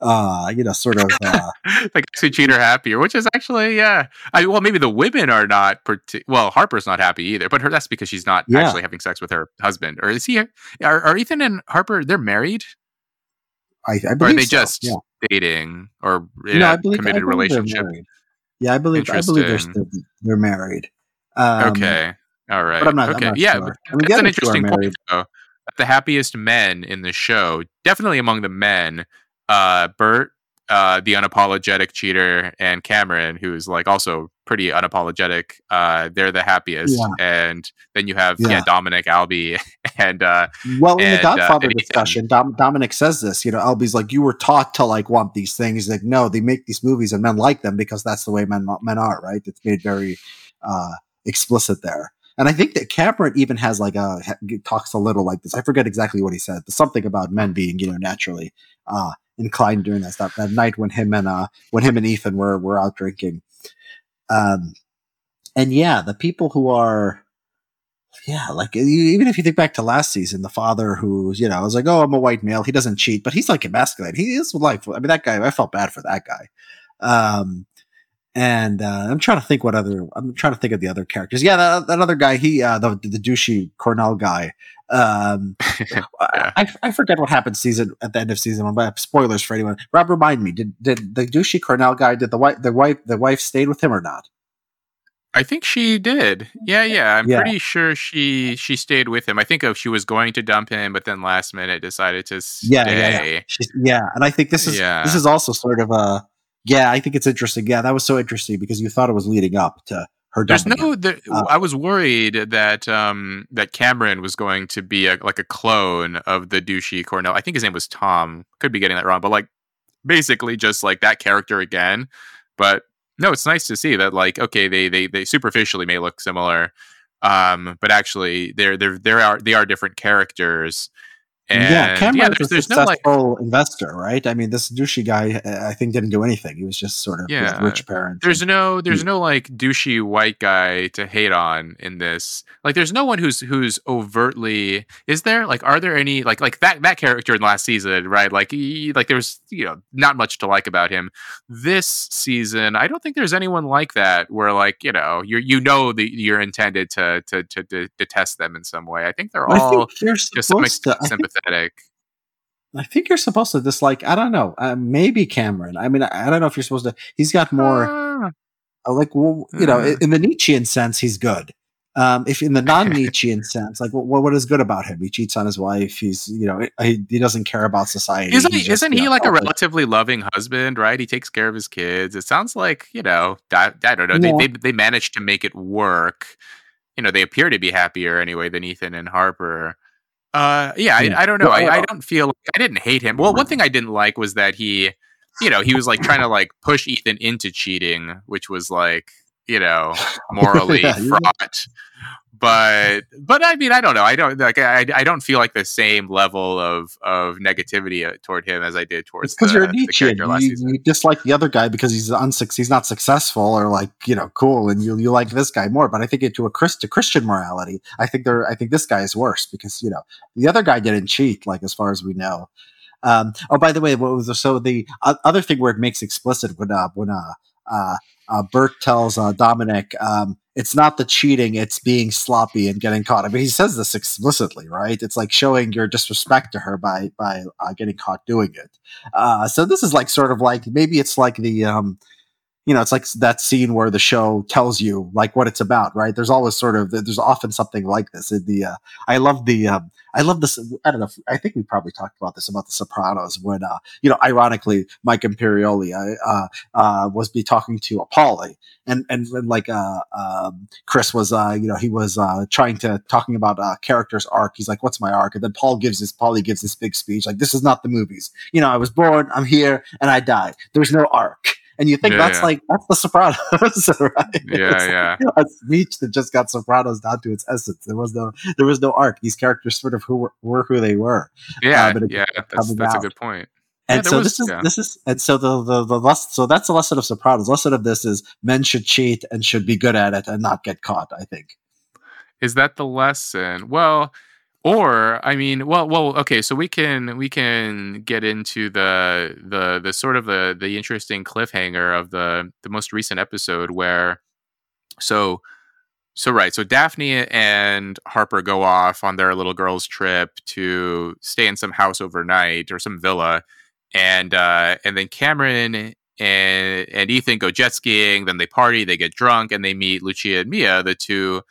uh, you know, sort of uh, like who cheat are happier, which is actually, yeah. I well, maybe the women are not. Partic- well, Harper's not happy either, but her that's because she's not yeah. actually having sex with her husband, or is he? Are, are Ethan and Harper? They're married. I, I believe. Or are they so, just yeah. dating or in no, a believe, committed relationship? Yeah, I believe I believe they're still, they're married. Um, okay, all right. But I'm not. Okay, I'm not yeah, sure. I mean, that's an interesting point though. The happiest men in the show, definitely among the men, uh, Bert, uh, the unapologetic cheater, and Cameron, who's like also pretty unapologetic. Uh, they're the happiest, yeah. and then you have yeah. yeah Dominic, Albie, and uh, well, in and, the uh, Godfather uh, discussion, Dom- Dominic says this. You know, Albie's like, "You were taught to like want these things." He's like, "No, they make these movies, and men like them because that's the way men men are." Right? It's made very uh, explicit there. And I think that Cameron even has like a talks a little like this. I forget exactly what he said, but something about men being you know naturally uh, inclined during that stuff that night when him and uh when him and Ethan were were out drinking. Um, and yeah, the people who are, yeah, like even if you think back to last season, the father who's, you know, was like, oh, I'm a white male. He doesn't cheat, but he's like emasculated. He is like, I mean, that guy, I felt bad for that guy. Um, and uh, I'm trying to think what other I'm trying to think of the other characters. Yeah, that, that other guy, he uh, the the douchey Cornell guy. Um, yeah. I, I forget what happened season at the end of season one. But spoilers for anyone. Rob, remind me. Did did the douchey Cornell guy? Did the wife the wife the wife stayed with him or not? I think she did. Yeah, yeah. I'm yeah. pretty sure she she stayed with him. I think she was going to dump him, but then last minute decided to stay. Yeah, yeah, yeah. yeah. And I think this is yeah. this is also sort of a yeah, I think it's interesting. Yeah, that was so interesting because you thought it was leading up to her. There's no. The, uh, I was worried that um that Cameron was going to be a, like a clone of the douchey Cornell. I think his name was Tom. Could be getting that wrong, but like basically just like that character again. But no, it's nice to see that like okay, they they they superficially may look similar, um, but actually they're they're they are they are different characters and yeah, Cameron yeah, there's, a successful like, investor, right? I mean, this douchey guy, uh, I think, didn't do anything. He was just sort of yeah, rich parents. There's no, there's no like douchey white guy to hate on in this. Like, there's no one who's who's overtly. Is there like, are there any like like that that character in last season, right? Like, he, like there's you know not much to like about him. This season, I don't think there's anyone like that. Where like you know you you know that you're intended to to to, to detest them in some way. I think they're all think just sympathetic pathetic. I think you're supposed to dislike. I don't know. Uh, maybe Cameron. I mean, I, I, don't know if you're supposed to. He's got more. Uh, like, well, you know, uh, in the Nietzschean sense, he's good. Um, if in the non-Nietzschean sense, like what, what is good about him? He cheats on his wife. He's you know he, he doesn't care about society. Isn't he? Just, isn't he know, like a relatively loving husband? Right? He takes care of his kids. It sounds like you know I, I don't know. Yeah. They, they they managed to make it work. You know they appear to be happier anyway than Ethan and Harper. Uh, yeah, I, I don't know. I, I don't feel like I didn't hate him. Well, one thing I didn't like was that he, you know, he was like trying to like push Ethan into cheating, which was like, you know, morally yeah, fraught but but I mean I don't know. I don't like I, I don't feel like the same level of of negativity uh, toward him as I did towards because you're a Nietzsche you, you dislike the other guy because he's unsuc- he's not successful or like you know cool and you you like this guy more but I think into a Christ to Christian morality I think they're I think this guy is worse because you know the other guy didn't cheat like as far as we know. Um, oh by the way what was the, so the uh, other thing where it makes explicit when uh when uh uh, uh Bert tells uh, Dominic um, it's not the cheating, it's being sloppy and getting caught. I mean, he says this explicitly, right? It's like showing your disrespect to her by by uh, getting caught doing it. Uh, so this is like sort of like maybe it's like the um, you know, it's like that scene where the show tells you like what it's about, right? There's always sort of there's often something like this. In the uh, I love the um, I love this. I don't know. I think we probably talked about this about The Sopranos when uh, you know, ironically, Mike Imperioli uh, uh, was be talking to Paulie, and and when like uh, um, Chris was uh, you know he was uh, trying to talking about uh, character's arc. He's like, "What's my arc?" And then Paul gives this. Paulie gives this big speech like, "This is not the movies. You know, I was born, I'm here, and I die. There's no arc." And you think yeah, that's yeah. like that's the Sopranos, right? Yeah, it's yeah. Like, a speech that just got Sopranos down to its essence. There was no there was no arc. These characters sort of who were, were who they were. Yeah, uh, yeah, that's, that's a good point. And yeah, so was, this is yeah. this is and so the the the less, so that's the lesson of Sopranos. Lesson of this is men should cheat and should be good at it and not get caught. I think. Is that the lesson? Well, or i mean well well okay so we can we can get into the the the sort of the the interesting cliffhanger of the the most recent episode where so so right so daphne and harper go off on their little girls trip to stay in some house overnight or some villa and uh and then cameron and and ethan go jet skiing then they party they get drunk and they meet lucia and mia the two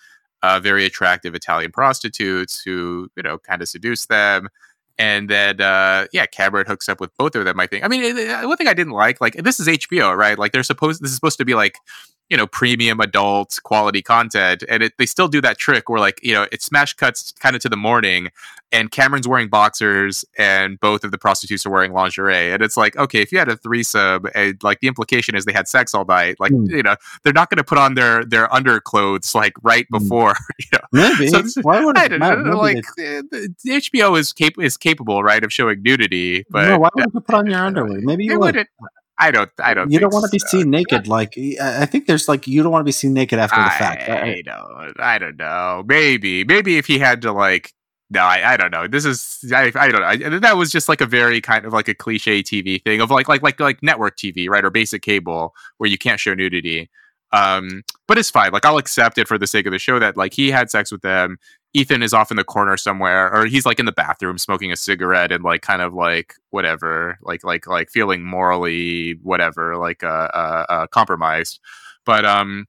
uh, very attractive Italian prostitutes who, you know, kind of seduce them. And then, uh, yeah, Cameron hooks up with both of them. I think. I mean, one thing I didn't like, like, this is HBO, right? Like, they're supposed. This is supposed to be like you know premium adult quality content and it, they still do that trick where like you know it smash cuts kind of to the morning and cameron's wearing boxers and both of the prostitutes are wearing lingerie and it's like okay if you had a threesome and like the implication is they had sex all night like mm. you know they're not going to put on their their underclothes like right hmm. before you know maybe so, why would it matter? like hbo is cap- is capable right of showing nudity but no, why would you put on your underwear maybe you would I don't. I don't. You don't want to be seen naked. Like I think there's like you don't want to be seen naked after the fact. I don't. I don't know. Maybe. Maybe if he had to like. No, I, I don't know. This is I, I don't know. I, that was just like a very kind of like a cliche TV thing of like like like like network TV, right, or basic cable where you can't show nudity. Um, but it's fine. Like I'll accept it for the sake of the show that like he had sex with them. Ethan is off in the corner somewhere, or he's like in the bathroom smoking a cigarette and like kind of like whatever, like like like feeling morally whatever, like uh, uh, uh compromised. But um,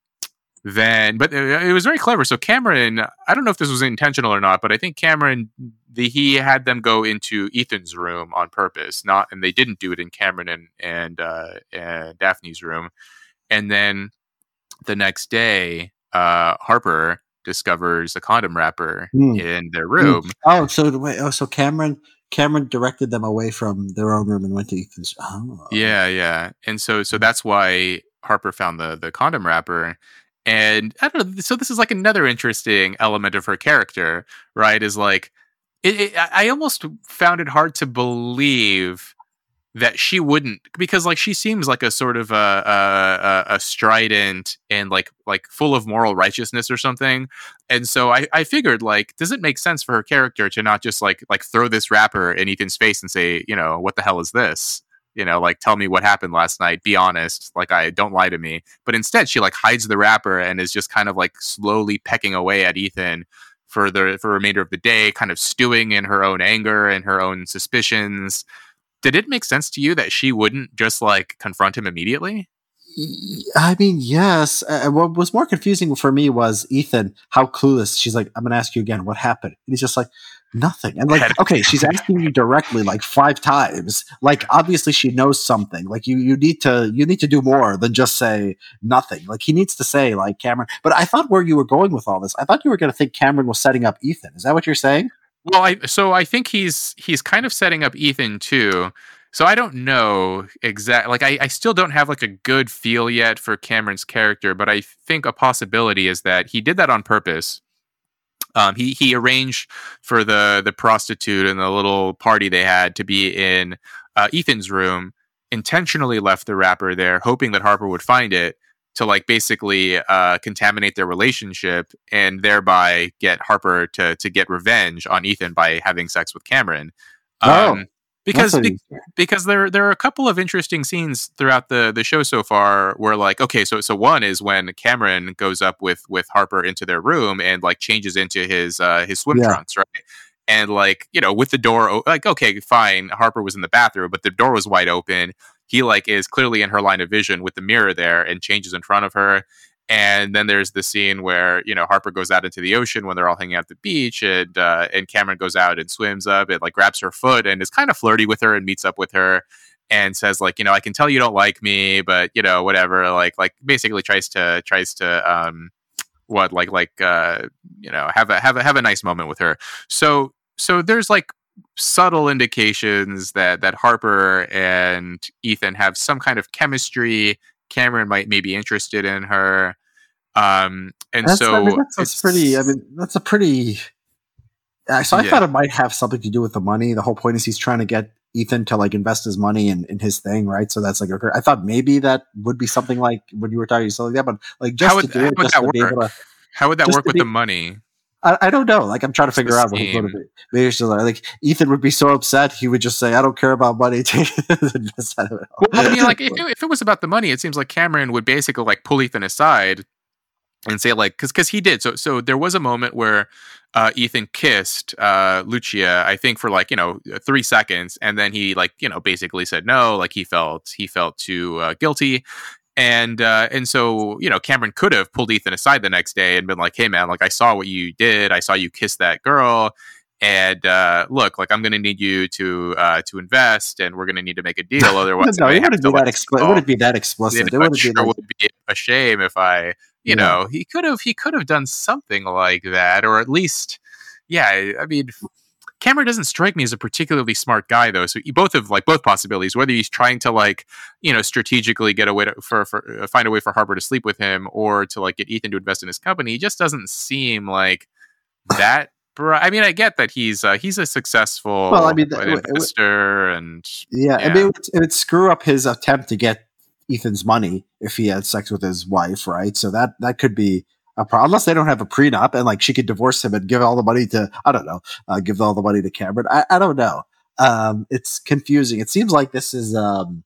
then but it was very clever. So Cameron, I don't know if this was intentional or not, but I think Cameron the he had them go into Ethan's room on purpose, not and they didn't do it in Cameron and and uh, and Daphne's room, and then the next day, uh, Harper discovers a condom wrapper mm. in their room. Mm. Oh, so wait, oh, so Cameron Cameron directed them away from their own room and went to Ethan's. Oh. Yeah, yeah, and so so that's why Harper found the the condom wrapper. And I don't know. So this is like another interesting element of her character, right? Is like, it, it, I almost found it hard to believe that she wouldn't because like she seems like a sort of a, a, a strident and like like full of moral righteousness or something. And so I, I figured like does it make sense for her character to not just like like throw this wrapper in ethan's face and say you know what the hell is this? You know like tell me what happened last night. Be honest. Like i don't lie to me. But instead she like hides the wrapper and is just kind of like slowly pecking away at ethan for the for the remainder of the day kind of stewing in her own anger and her own suspicions did it make sense to you that she wouldn't just like confront him immediately? I mean, yes. Uh, what was more confusing for me was Ethan, how clueless. She's like, I'm going to ask you again, what happened? And he's just like, nothing. And like, okay, she's asking you directly like five times. Like, obviously she knows something. Like, you, you need to, you need to do more than just say nothing. Like, he needs to say, like, Cameron. But I thought where you were going with all this, I thought you were going to think Cameron was setting up Ethan. Is that what you're saying? Well, I so I think he's he's kind of setting up Ethan too. So I don't know exactly. Like I, I still don't have like a good feel yet for Cameron's character, but I think a possibility is that he did that on purpose. Um, he he arranged for the the prostitute and the little party they had to be in uh, Ethan's room. Intentionally left the wrapper there, hoping that Harper would find it to like basically uh, contaminate their relationship and thereby get Harper to to get revenge on Ethan by having sex with Cameron. Oh, um, oh, because be, because there there are a couple of interesting scenes throughout the the show so far where like okay so so one is when Cameron goes up with with Harper into their room and like changes into his uh his swim yeah. trunks right and like you know with the door like okay fine Harper was in the bathroom but the door was wide open he like is clearly in her line of vision with the mirror there and changes in front of her and then there's the scene where you know Harper goes out into the ocean when they're all hanging out at the beach, and uh, and Cameron goes out and swims up and like grabs her foot and is kind of flirty with her and meets up with her and says like you know I can tell you don't like me, but you know whatever like like basically tries to tries to um what like like uh you know have a have a have a nice moment with her. So so there's like subtle indications that that Harper and Ethan have some kind of chemistry. Cameron might maybe interested in her. Um, and that's, so I mean, that's, pretty. I mean, that's a pretty. Uh, so I yeah. thought it might have something to do with the money. The whole point is he's trying to get Ethan to like invest his money in, in his thing, right? So that's like I thought maybe that would be something like when you were talking something like that, but like just would, to do it, just to work? be able to. How would that work with be, the money? I, I, don't know. Like I'm trying to figure out what he's going to be. Maybe it's just like, like, Ethan would be so upset. He would just say, "I don't care about money." well, I mean, like if it, if it was about the money, it seems like Cameron would basically like pull Ethan aside and say like because because he did. So so there was a moment where uh, Ethan kissed uh, Lucia I think for like you know three seconds. And then he like you know basically said no. Like he felt he felt too uh, guilty and uh, and so you know Cameron could have pulled Ethan aside the next day and been like, "Hey man, like I saw what you did. I saw you kiss that girl, and uh, look, like I'm going to need you to uh, to invest, and we're going to need to make a deal. Otherwise, no, it wouldn't be that explicit. It wouldn't be that explicit. It, would sure be, like- would be a shame if I, you yeah. know, he could have he could have done something like that, or at least, yeah. I mean, Cameron doesn't strike me as a particularly smart guy, though. So both have like both possibilities. Whether he's trying to like you know strategically get a way to, for, for uh, find a way for Harper to sleep with him, or to like get Ethan to invest in his company, he just doesn't seem like that I mean, I get that he's uh, he's a successful Well, I mean, uh, it it and Yeah, I mean, it would, it would screw up his attempt to get Ethan's money if he had sex with his wife, right? So that that could be. Unless they don't have a prenup, and like she could divorce him and give all the money to I don't know, uh, give all the money to Cameron. I, I don't know. Um, it's confusing. It seems like this is um,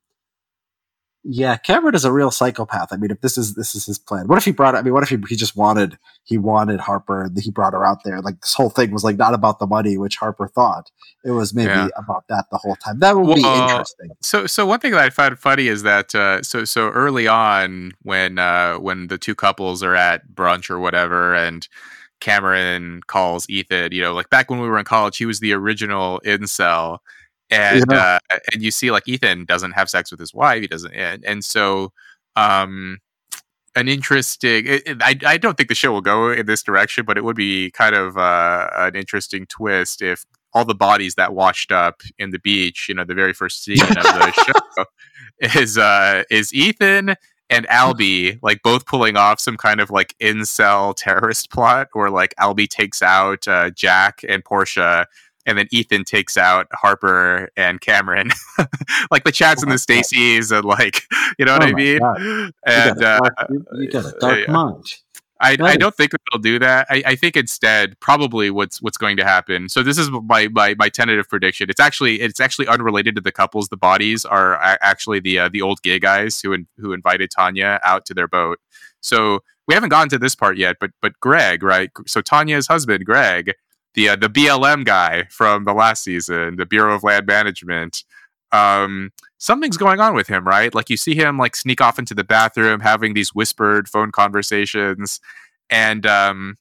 yeah, Cameron is a real psychopath. I mean, if this is this is his plan, what if he brought? I mean, what if he, he just wanted he wanted Harper and he brought her out there? Like this whole thing was like not about the money, which Harper thought it was maybe Yeah. about that the whole time. That would be Well, interesting. So, so one thing that I find funny is that uh, so so early on when uh, when the two couples are at brunch or whatever, and Cameron calls Ethan, you know, like back when we were in college, he was the original incel, and Yeah. uh, and you see like Ethan doesn't have sex with his wife, he doesn't, and, and so um, an interesting. It, it- I I don't think the show will go in this direction, but it would be kind of uh, an interesting twist if all the bodies that washed up in the beach, you know, the very first scene of the show is uh is Ethan and Albie like both pulling off some kind of like incel terrorist plot or like Albie takes out uh, Jack and Portia and then Ethan takes out Harper and Cameron. like the Chads Oh and the God. Stacys and like you know what Oh I mean? God. You And uh, dark, you- you got a dark yeah. mind. I, I don't think they'll do that. I, I think instead, probably what's what's going to happen. So this is my, my my tentative prediction. It's actually it's actually unrelated to the couples. The bodies are actually the uh, the old gay guys who in, who invited Tanya out to their boat. So we haven't gotten to this part yet, but but Greg, right? So Tanya's husband, Greg, the uh, the BLM guy from the last season, the Bureau of Land Management. Um, something's going on with him, right? Like you see him like sneak off into the bathroom, having these whispered phone conversations, and um,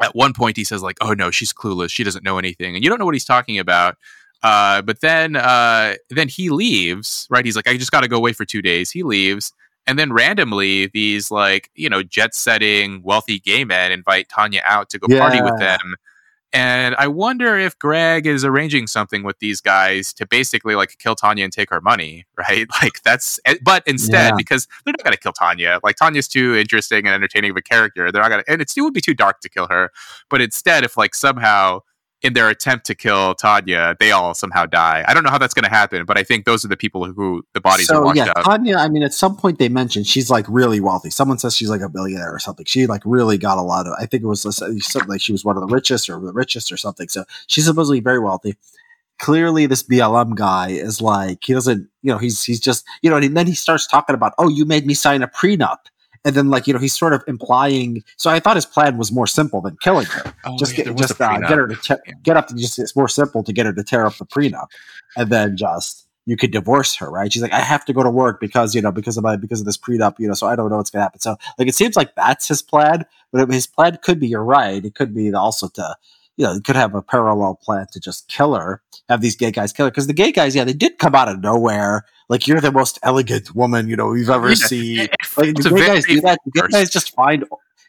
at one point he says like, "Oh no, she's clueless. She doesn't know anything," and you don't know what he's talking about. Uh, but then uh, then he leaves, right? He's like, "I just got to go away for two days." He leaves. And then randomly, these like you know jet setting wealthy gay men invite Tanya out to go party with them, and I wonder if Greg is arranging something with these guys to basically like kill Tanya and take her money, right? Like that's, eh, but instead, Yeah. because they're not going to kill Tanya. Like Tanya's too interesting and entertaining of a character. They're not going to, and it's, it would be too dark to kill her. But instead, if like somehow in their attempt to kill Tanya, they all somehow die. I don't know how that's going to happen, but I think those are the people who the bodies are So washed yeah, up. Tanya. I mean, at some point they mentioned she's like really wealthy. Someone says she's like a billionaire or something. She like really got a lot of. I think it was something like she was one of the richest or the richest or something. So she's supposedly very wealthy. Clearly, this BLM guy is like he doesn't. You know, he's he's just you know, and then he starts talking about, oh, you made me sign a prenup. And then, like you know, he's sort of implying. So I thought his plan was more simple than killing her. Oh, just yeah, get just uh, get her to te- get up to just it's more simple to get her to tear up the prenup and then just you could divorce her right she's like i have to go to work because you know because of my because of this prenup you know so i don't know what's gonna happen so like it seems like that's his plan but his plan could be you're right it could be also to you know, he could have a parallel plan to just kill her, have these gay guys kill her. Because the gay guys, yeah, they did come out of nowhere. Like, you're the most elegant woman, you know, we've ever Yeah, seen. Like, do gay guys do that? Do gay guys just find,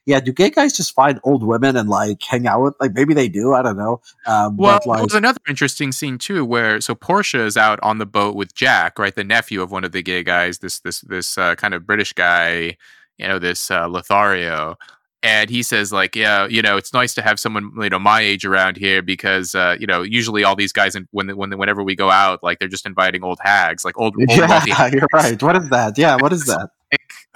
yeah, do gay guys just find old women and like hang out with, like, maybe they do, I don't know. Um, Well, but like, there's another interesting scene too, where so Portia is out on the boat with Jack, right, the nephew of one of the gay guys, this this this uh, kind of British guy, you know, this uh, Lothario, and he says like, yeah, you know, it's nice to have someone you know my age around here because uh, you know usually all these guys in, when when whenever we go out, like they're just inviting old hags, like old, old yeah, you're right. What is that? Yeah, what is that?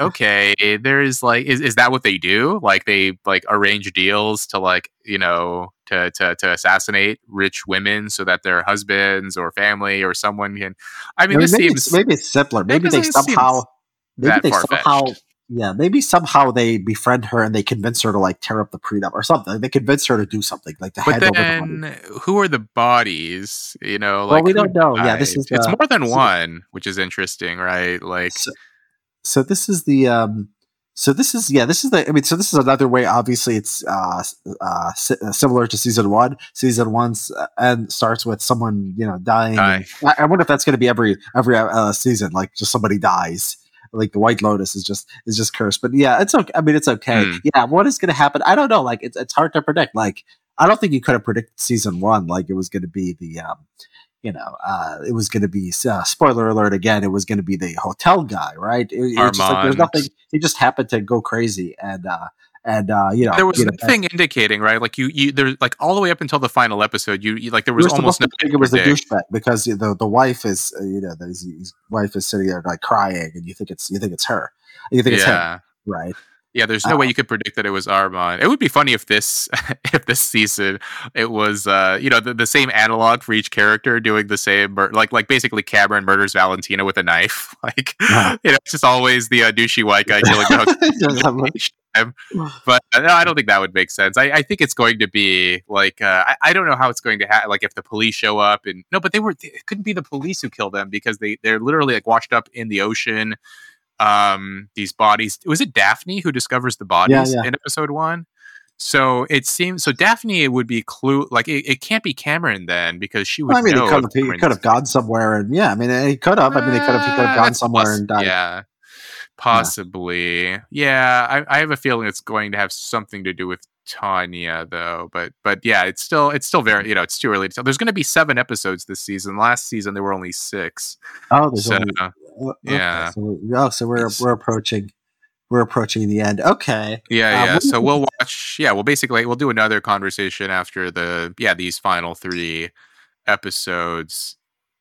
okay there is like is, is that what they do like they like arrange deals to like you know to, to to assassinate rich women so that their husbands or family or someone can i mean mean, this maybe, seems it's, maybe it's simpler. Maybe they somehow, maybe they somehow, yeah, maybe somehow they befriend her and they convince her to like tear up the prenup or something. They convince her to do something like to but hand over the then who are the bodies you know Well, like we don't know. Yeah, this is it's the- more than so- one which is interesting right like So, so this is the um so this is yeah this is the I mean so this is another way obviously it's uh uh uh, similar to season one season one's uh, and starts with someone you know dying. I, I wonder if that's going to be every every uh, season like just somebody dies like the White Lotus is just is just cursed but yeah it's okay I mean it's okay Hmm. yeah what is going to happen I don't know like it's it's hard to predict like I don't think you could have predicted season one like it was going to be the um you know, uh, it was going to be uh, spoiler alert again. It was going to be the hotel guy, right? It, it was just like there's nothing. He just happened to go crazy, and uh, and uh, you know there was you know, indicating right like you you there's like all the way up until the final episode you, you like there was almost no think it was a douchebag because the the wife is uh, you know his, his, wife is sitting there like crying and you think it's you think it's her you think it's yeah. him right yeah, there's no uh, way you could predict that it was Armand. It would be funny if this if this season it was uh you know the, the same analog for each character doing the same mur- like like basically Cameron murders Valentina with a knife. Like uh-huh. you know, it's just always the uh, douchey white guy killing dogs. but uh, no, I don't think that would make sense. I, I think it's going to be like uh, I, I don't know how it's going to happen. Like if the police show up and no, but they were it couldn't be the police who killed them because they they're literally like washed up in the ocean um these bodies was it daphne who discovers the bodies yeah, yeah. in episode one so it seems so daphne it would be clue like it, it can't be cameron then because she would well, i mean he could, have, he could have gone somewhere and yeah i mean he could have i mean he could have he could have gone somewhere and died yeah possibly yeah, yeah I, I have a feeling it's going to have something to do with Tanya though, but but yeah, it's still it's still very you know it's too early to tell. There's going to be seven episodes this season. Last season there were only six. Oh, there's so, only okay, yeah. So, oh, so we're it's, we're approaching we're approaching the end. Okay. Yeah, uh, yeah. so we'll watch. Yeah, well, basically, we'll do another conversation after the yeah these final three episodes.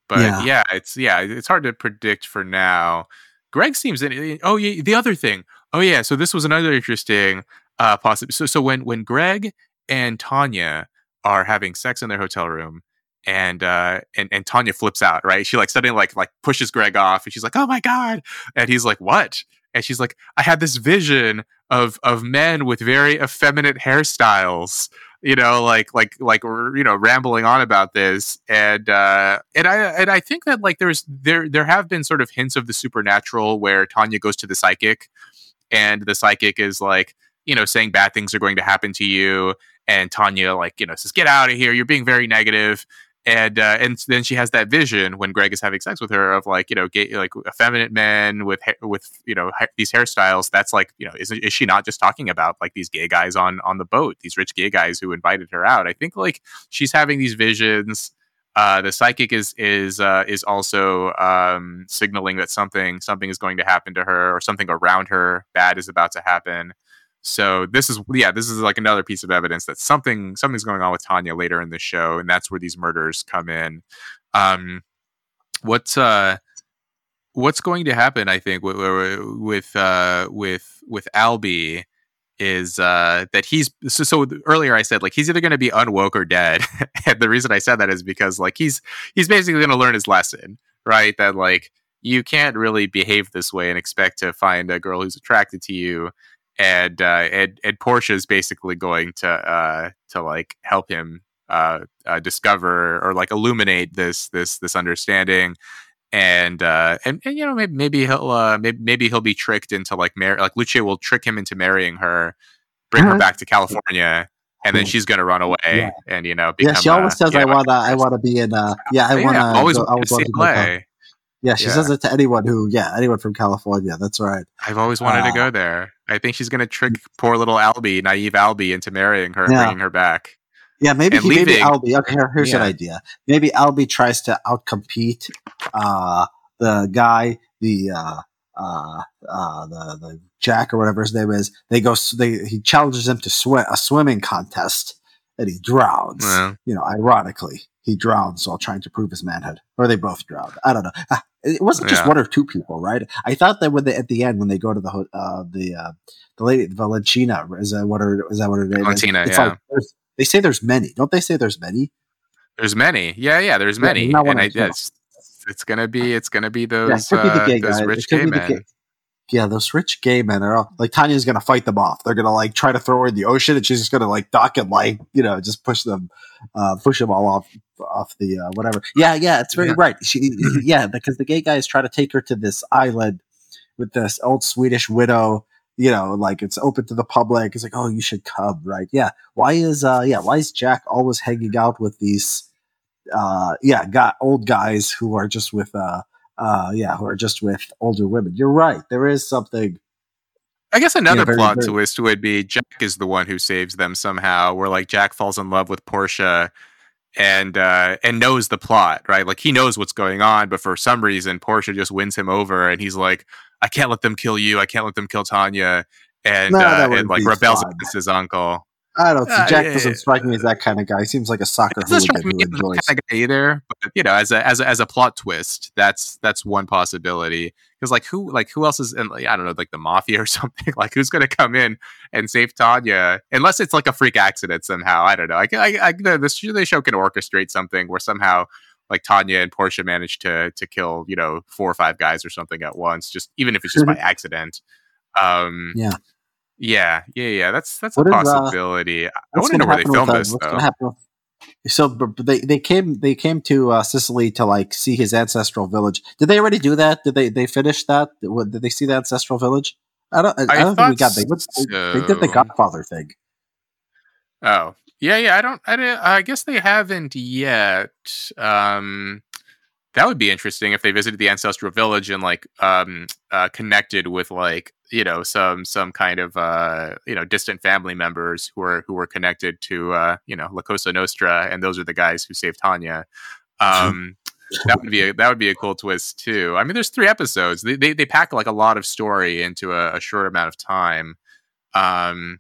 But yeah, yeah it's yeah, it's hard to predict for now. Greg seems in. Oh yeah, the other thing. Oh yeah, so this was another interesting uh possible. So so when when Greg and Tanya are having sex in their hotel room, and uh and, and Tanya flips out, right? She like suddenly like like pushes Greg off and she's like, Oh my God. And he's like, What? And she's like, I had this vision of of men with very effeminate hairstyles, you know, like like like you know, rambling on about this. And uh and I and I think that like there's there there have been sort of hints of the supernatural where Tanya goes to the psychic and the psychic is like, you know, saying bad things are going to happen to you and Tanya like you know says get out of here you're being very negative and uh, and then she has that vision when Greg is having sex with her of like you know gay, like effeminate men with ha- with you know ha- these hairstyles. That's like you know is is she not just talking about like these gay guys on on the boat, these rich gay guys who invited her out? I think like she's having these visions. Uh, the psychic is is uh, is also um, signaling that something something is going to happen to her or something around her bad is about to happen. So this is yeah, this is like another piece of evidence that something something's going on with Tanya later in the show, and that's where these murders come in. Um, what's uh, what's going to happen? I think with with uh, with with Albie is uh, that he's so, so earlier I said like he's either going to be unwoke or dead, and the reason I said that is because like he's he's basically going to learn his lesson, right? That like you can't really behave this way and expect to find a girl who's attracted to you and uh, and and Portia is basically going to uh, to like help him uh, uh, discover or like illuminate this this this understanding. And, uh, and and you know maybe maybe he'll uh, maybe, maybe he'll be tricked into like mar- like Lucia will trick him into marrying her, bring uh-huh. her back to California, and then she's gonna run away yeah. and you know yeah she always says I wanna I wanna be in uh yeah I wanna yeah, always go, I want to yeah, she yeah. says it to anyone who, yeah, anyone from California. That's right. I've always wanted uh, to go there. I think she's going to trick poor little Albie, naive Albie, into marrying her and bringing her back. Yeah, maybe, he, maybe Albie. Okay, here's yeah. an idea. Maybe Albie tries to outcompete uh, the guy, the uh, uh, uh, the the Jack or whatever his name is. They go. They he challenges him to swim a swimming contest, and he drowns. Yeah. You know, ironically, he drowns while trying to prove his manhood, or they both drown. I don't know. It wasn't just yeah. one or two people, right? I thought that when they at the end when they go to the uh, the uh, the lady Valentina is that what her is that what her name Valentina, is? yeah. Like, they say there's many, don't they? Say there's many. There's many, yeah, yeah. There's many, yeah, and I, yes, it's gonna be it's gonna be those yeah, uh, be those rich gay men. Yeah, those rich gay men are all, like Tanya's gonna fight them off. They're gonna like try to throw her in the ocean, and she's just gonna like duck and like you know just push them, uh, push them all off off the uh, whatever. Yeah, yeah, it's very yeah. right. She, yeah, because the gay guys try to take her to this island with this old Swedish widow. You know, like it's open to the public. It's like, oh, you should come, right? Yeah. Why is uh, yeah, why is Jack always hanging out with these, uh, yeah, got old guys who are just with uh, uh, yeah, who are just with older women? You're right. There is something. I guess another very, plot very, twist would be Jack is the one who saves them somehow. Where like Jack falls in love with Portia and uh, and knows the plot, right? Like he knows what's going on, but for some reason, Portia just wins him over, and he's like, "I can't let them kill you. I can't let them kill Tanya." and No, uh, and like rebels fun. against his uncle. I don't see. Uh, Jack yeah, doesn't strike me as that kind of guy. He seems like a soccer hooligan strike me who as that enjoys. kind of guy either, but you know, as a as a, as a plot twist, that's that's one possibility. Because like who like who else is in like, I don't know like the mafia or something like who's going to come in and save Tanya unless it's like a freak accident somehow. I don't know. I I, I the, the show can orchestrate something where somehow like Tanya and Portia manage to to kill you know four or five guys or something at once, just even if it's just by accident. Um, Yeah. Yeah, yeah, yeah. That's that's What a is, uh, possibility. I What's want to know where they filmed uh, this What's though. happen? with- So they they came they came to uh, Sicily to like see his ancestral village. Did they already do that? Did they they finish that? Did they see the ancestral village? I don't. I, I don't think we got. They, they, they did the. Godfather thing. Oh, yeah, yeah. I don't. I, don't- I guess they haven't yet. Um, that would be interesting if they visited the ancestral village and like um uh, connected with like you know some some kind of uh you know distant family members who are who were connected to uh you know La Cosa Nostra and those are the guys who saved Tanya. Um, that would be a, that would be a cool twist too. I mean, there's three episodes. They they, they pack like a lot of story into a, a short amount of time. Um,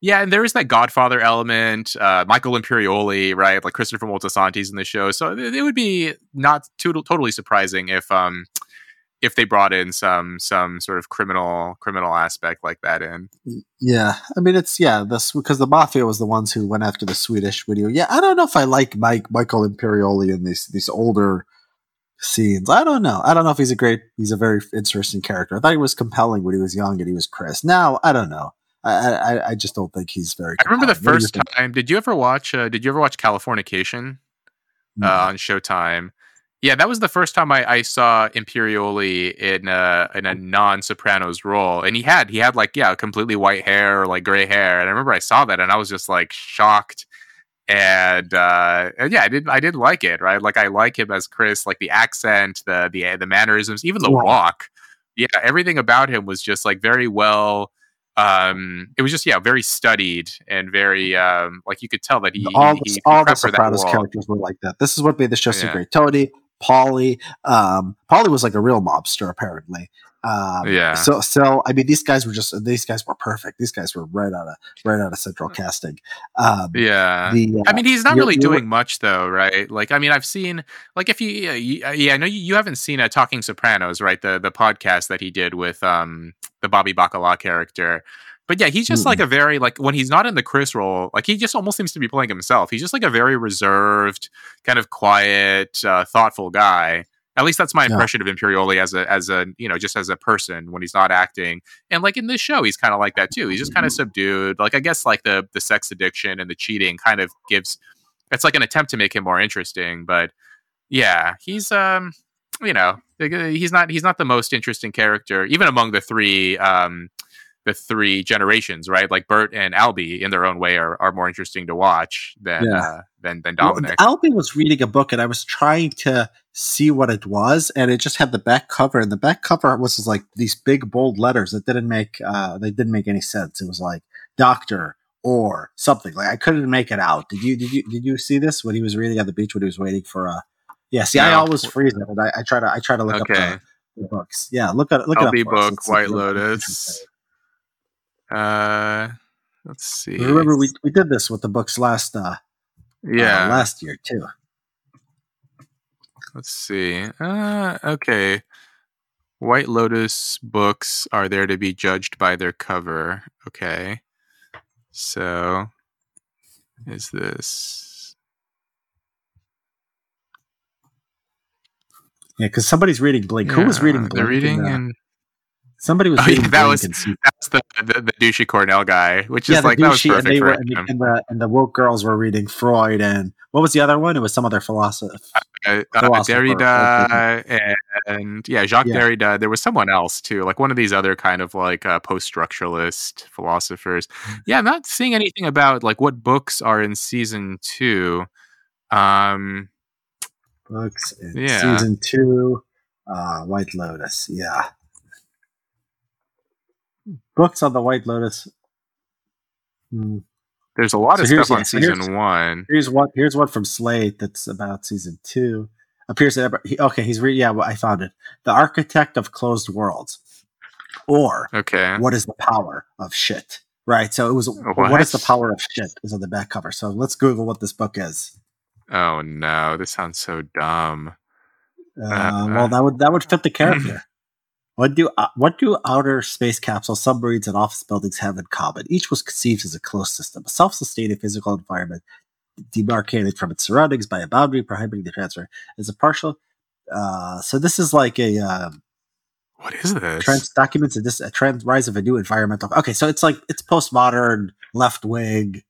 yeah, and there is that Godfather element. Uh, Michael Imperioli, right? Like Christopher Moltisanti's in the show, so it, it would be not too, totally surprising if um if they brought in some some sort of criminal criminal aspect like that in. Yeah, I mean it's yeah this because the mafia was the ones who went after the Swedish video. Yeah, I don't know if I like Mike Michael Imperioli in these these older scenes. I don't know. I don't know if he's a great. He's a very interesting character. I thought he was compelling when he was young and he was Chris. Now I don't know. I I, I just don't think he's very. I remember the compelling. What do you first time. Did you ever watch? Uh, did you ever watch Californication? uh, on Showtime. Yeah, that was the first time I, I saw Imperioli in a in a non Sopranos role, and he had he had like yeah completely white hair or like gray hair, and I remember I saw that and I was just like shocked, and uh, and yeah, I did I did like it right, like I like him as Chris, like the accent, the the the mannerisms, even the Yeah. walk, yeah, everything about him was just like very well. Um, it was just yeah, very studied and very um, like you could tell that he all he, the, he all the prepped for that Sopranos characters were like that. This is what made the show so Yeah. great. Tony, Paulie, um, Paulie was like a real mobster apparently. Um, Yeah. So, so I mean, these guys were just these guys were perfect. These guys were right out of right out of Central Casting. Um, Yeah. the uh, I mean, he's not really doing much, though, right? Like, I mean, I've seen, like, if you, yeah, you, uh, yeah I know you, you haven't seen a Talking Sopranos, right? The the podcast that he did with um the Bobby Bacala character. But yeah, he's just like a very like when he's not in the Chris role, like he just almost seems to be playing himself. He's just like a very reserved, kind of quiet, uh, thoughtful guy. At least that's my Yeah. impression of Imperioli as a as a you know just as a person when he's not acting. And like in this show, he's kind of like that too. He's just kind of subdued. Like I guess like the the sex addiction and the cheating kind of gives. It's like an attempt to make him more interesting, but yeah, he's um you know uh, he's not he's not the most interesting character even among the three um the three generations, right? Like Bert and Albie in their own way are, are more interesting to watch than Yeah. uh, than than well, Dominic. Albie was reading a book, and I was trying to see what it was, and it just had the back cover, and the back cover was like these big bold letters that didn't make uh, they didn't make any sense. It was like doctor or something like I couldn't make it out. Did you did you did you see this when he was reading at the beach when he was waiting for uh yeah, see I always freeze it and I, I try to I try to look Okay. up the, the books. Yeah, look at look at book, White Lotus. Uh, let's see. Remember we, we did this with the books last uh, yeah. uh last year too. Let's see. Uh, okay. White Lotus books are there to be judged by their cover. Okay. So, is this. Yeah, because somebody's reading Blink. Who was reading Blink? They're reading, in, uh, somebody was Oh, reading yeah, that was- that's the, the the douchey Cornell guy, which is the like that was douchey, and perfect they for were him. and the, and the and woke girls were reading Freud and what was the other one? It was some other philosopher. uh, uh, philosopher, Derrida and, and yeah, Jacques Yeah. Derrida. There was someone else too, like one of these other kind of like uh, post-structuralist philosophers. Yeah, I'm not seeing anything about like what books are in season two. Um, books in Yeah. season two. Uh, White Lotus. Yeah, books on the White Lotus. Hmm. there's a lot So of stuff on yeah, season here's- one. Here's one. Here's one from Slate that's about season two. Appears that he, okay. He's re, yeah. Well, I found it. The Architect of Closed Worlds. or Okay. what is the power of shit? Right. So it was what What? is the power of shit is on the back cover. So let's Google what this book is. Oh no, this sounds so dumb. Uh, Uh, well, that would that would fit the character. What do uh, what do outer space capsules, submarines, and office buildings have in common? Each was conceived as a closed system, a self-sustaining physical environment demarcated from its surroundings by a boundary prohibiting the transfer. As a partial, uh, so this is like a um, What is this? trans documents a, dis- a trans rise of a new environmental. Okay, so it's like it's postmodern, left wing,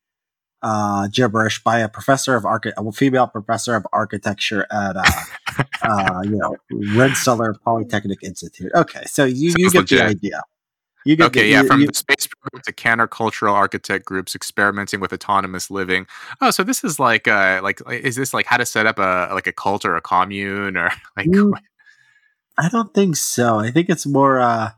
uh, gibberish by a professor of archi- a female professor of architecture at uh, uh, you know Rensselaer Polytechnic Institute. Okay, so you you get the idea. You get Okay, the, yeah, you- from you- the space program to countercultural architect groups experimenting with autonomous living. Oh, so this is like, uh, like, is this like how to set up a like a cult or a commune or like Mm. I don't think so. I think it's more. uh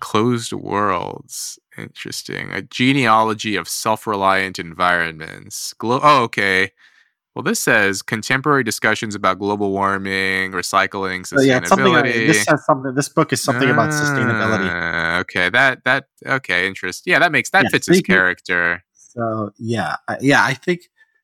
closed worlds? Interesting. A genealogy of self-reliant environments. Glo- oh, okay. Well, this says contemporary discussions about global warming, recycling, so yeah, something. sustainability. This says something. This book is something about sustainability. Ah, Okay, that that okay, interest. Yeah, that makes that Yeah, fits his character. So yeah, I- yeah, I think,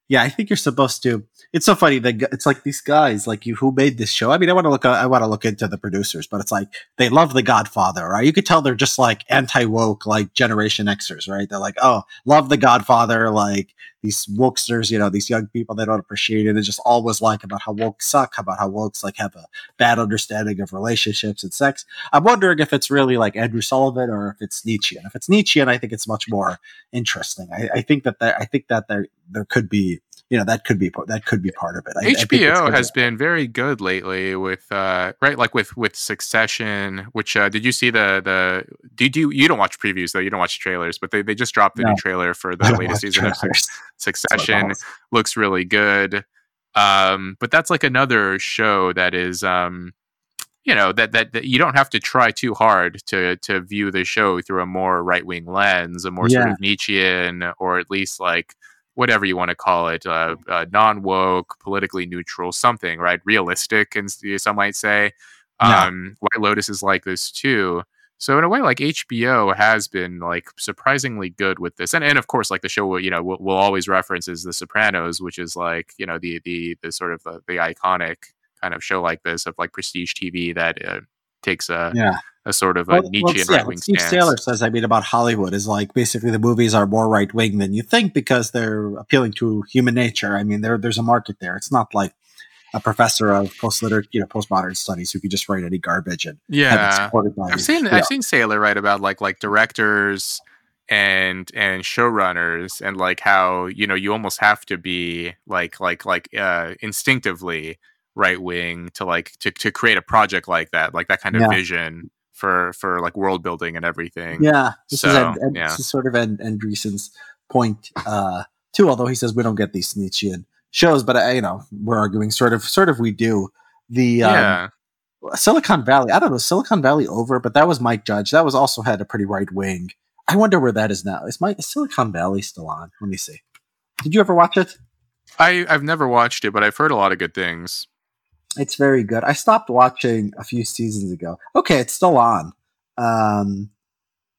yeah, I think you're supposed to. It's so funny that it's like these guys, like you, who made this show. I mean, I want to look, I want to look into the producers, but it's like they love The Godfather, right? You could tell they're just like anti woke, like Generation Xers, right? They're like, oh, love The Godfather, like these wokesters, you know, these young people they don't appreciate it. They just always like about how woke suck, about how wokes like have a bad understanding of relationships and sex. I'm wondering if it's really like Andrew Sullivan or if it's Nietzschean. If it's Nietzschean, I think it's much more interesting. I, I think that there, I think that there there could be you know that could be part- that could be part of it. I, I HBO good has been very good lately with uh right like with with Succession, which uh did you see the the did you you don't watch previews though, you don't watch trailers, but they, they just dropped the No. new trailer for the latest season of Succession. Looks really good. Um, but that's like another show that is, um, you know, that, that that you don't have to try too hard to to view the show through a more right wing lens, a more sort of Nietzschean, or at least like whatever you want to call it, uh, uh, non woke, politically neutral, something right, realistic, and some might say. Yeah. Um, White Lotus is like this too. So in a way, like HBO has been like surprisingly good with this, and and of course, like the show, you know, will will always reference is The Sopranos, which is like you know the the the sort of the, the iconic kind of show like this of like prestige TV that uh, takes a Yeah. A sort of a Well, well, Nietzschean yeah, right wing Steve stance. Taylor says, I mean, about Hollywood is like basically the movies are more right wing than you think because they're appealing to human nature. I mean, there there's a market there. It's not like a professor of post you know, postmodern studies who could just write any garbage and have it Yeah, supported by. I've seen know, I've seen Sailer write about like like directors and and showrunners and like how you know you almost have to be like like like uh instinctively right wing to like to to create a project like that like that kind of Yeah. vision for for like world building and everything. Yeah, this is, Ed, Ed- yeah. this is sort of Ed, Andreessen's point uh, too. Although he says we don't get these Nietzschean shows, but uh, you know we're arguing sort of sort of we do. The um, Yeah. Silicon Valley, I don't know Silicon Valley over, but that was Mike Judge. That was also had a pretty right wing. I wonder where that is now. Is my is Silicon Valley still on? Let me see. Did you ever watch it? I I've never watched it, but I've heard a lot of good things. It's very good. I stopped watching a few seasons ago. Okay, it's still on. Um,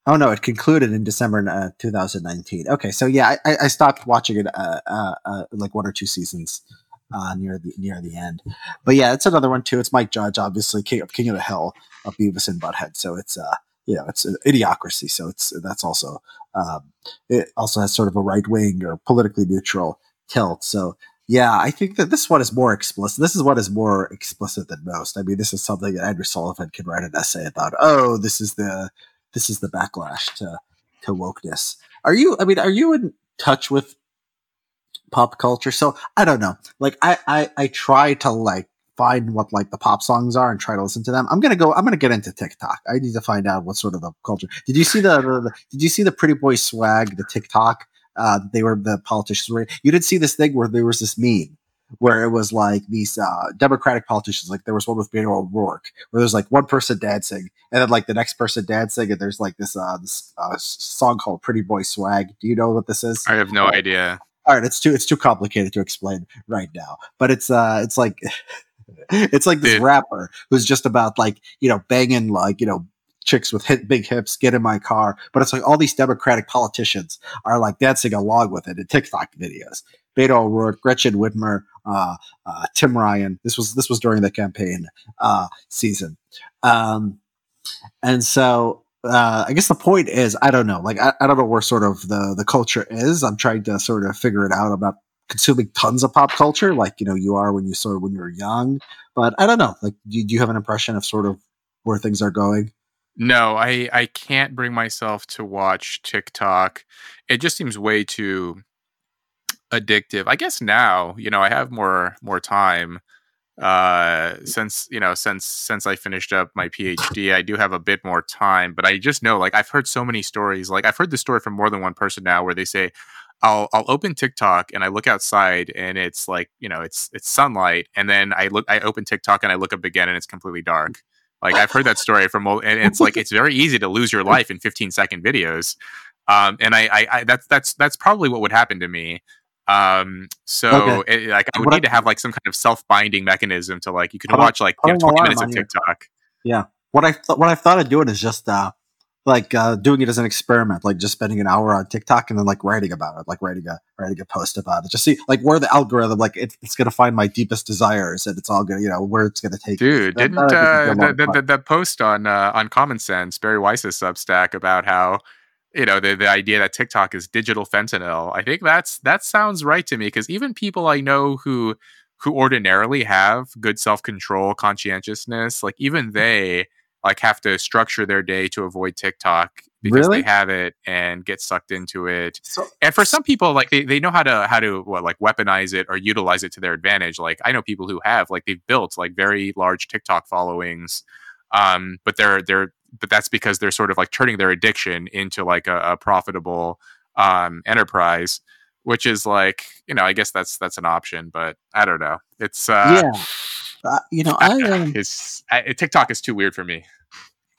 oh no, it concluded in December uh, 2019. Okay, so yeah, I, I- stopped watching it uh, uh, uh, like one or two seasons uh, near the near the end. But yeah, it's another one too. It's Mike Judge, obviously king of King of the Hill of Beavis and Butthead. So it's uh, you know, it's an idiocracy. So it's that's also um, it also has sort of a right wing or politically neutral tilt. So yeah, I think that this one is more explicit. This is what is more explicit than most. I mean, this is something that Andrew Sullivan can write an essay about. Oh, this is the this is the backlash to to wokeness. Are you? I mean, are you in touch with pop culture? So I don't know. Like, I I, I try to like find what like the pop songs are and try to listen to them. I'm gonna go. I'm gonna get into TikTok. I need to find out what sort of the culture. Did you see the, the, the Did you see the Pretty Boy swag? The TikTok uh, they were the politicians were. You did see this thing where there was this meme where it was like these uh, Democratic politicians. Like there was one with Beto O'Rourke where there's like one person dancing and then like the next person dancing, and there's like this uh, this uh, song called "Pretty Boy Swag." Do you know what this is? I have no idea. All right, it's too it's too complicated to explain right now, but it's uh it's like it's like this Dude. rapper who's just about like you know banging like you know chicks with hit big hips get in my car, but it's like all these Democratic politicians are like dancing along with it in TikTok videos. Beto O'Rourke, Gretchen Whitmer, uh, uh, Tim Ryan. This was this was during the campaign uh, season, um, and so uh, I guess the point is I don't know. Like I, I don't know where sort of the the culture is. I'm trying to sort of figure it out. I'm consuming tons of pop culture like you know you are when you sort of when you're young, but I don't know. Like do, do you have an impression of sort of where things are going? No, I I can't bring myself to watch TikTok. It just seems way too addictive. I guess now, you know, I have more more time uh since you know since since i finished up my phd i do have a bit more time but i just know like i've heard so many stories like i've heard this story from more than one person now where they say i'll i'll open tiktok and i look outside and it's like you know it's it's sunlight and then i look i open tiktok and i look up again and it's completely dark like i've heard that story from and it's like it's very easy to lose your life in 15 second videos um and i i, I that's that's that's probably what would happen to me um, so okay. it, like I would what need I, to have like some kind of self binding mechanism to like you can watch like you know, 20 minutes of TikTok. Yeah. What I th- what I thought of doing is just uh like uh, doing it as an experiment, like just spending an hour on TikTok and then like writing about it, like writing a writing a post about it. Just see like where the algorithm, like it, it's gonna find my deepest desires, and it's all gonna, you know, where it's gonna take. Dude, didn't uh, the, the, the, the, post on uh, on Common Sense, Bari Weiss's Substack about how you know the, the idea that tiktok is digital fentanyl i think that's that sounds right to me because even people i know who who ordinarily have good self-control conscientiousness like even mm. they like have to structure their day to avoid tiktok because really? they have it and get sucked into it. So, and for some people like they, they know how to how to what like weaponize it or utilize it to their advantage. Like i know people who have like they've built like very large tiktok followings um but they're they're but that's because they're sort of like turning their addiction into like a, a profitable um, enterprise which is like you know i guess that's that's an option but i don't know. It's uh yeah uh, you know i um, it's I, tiktok is too weird for me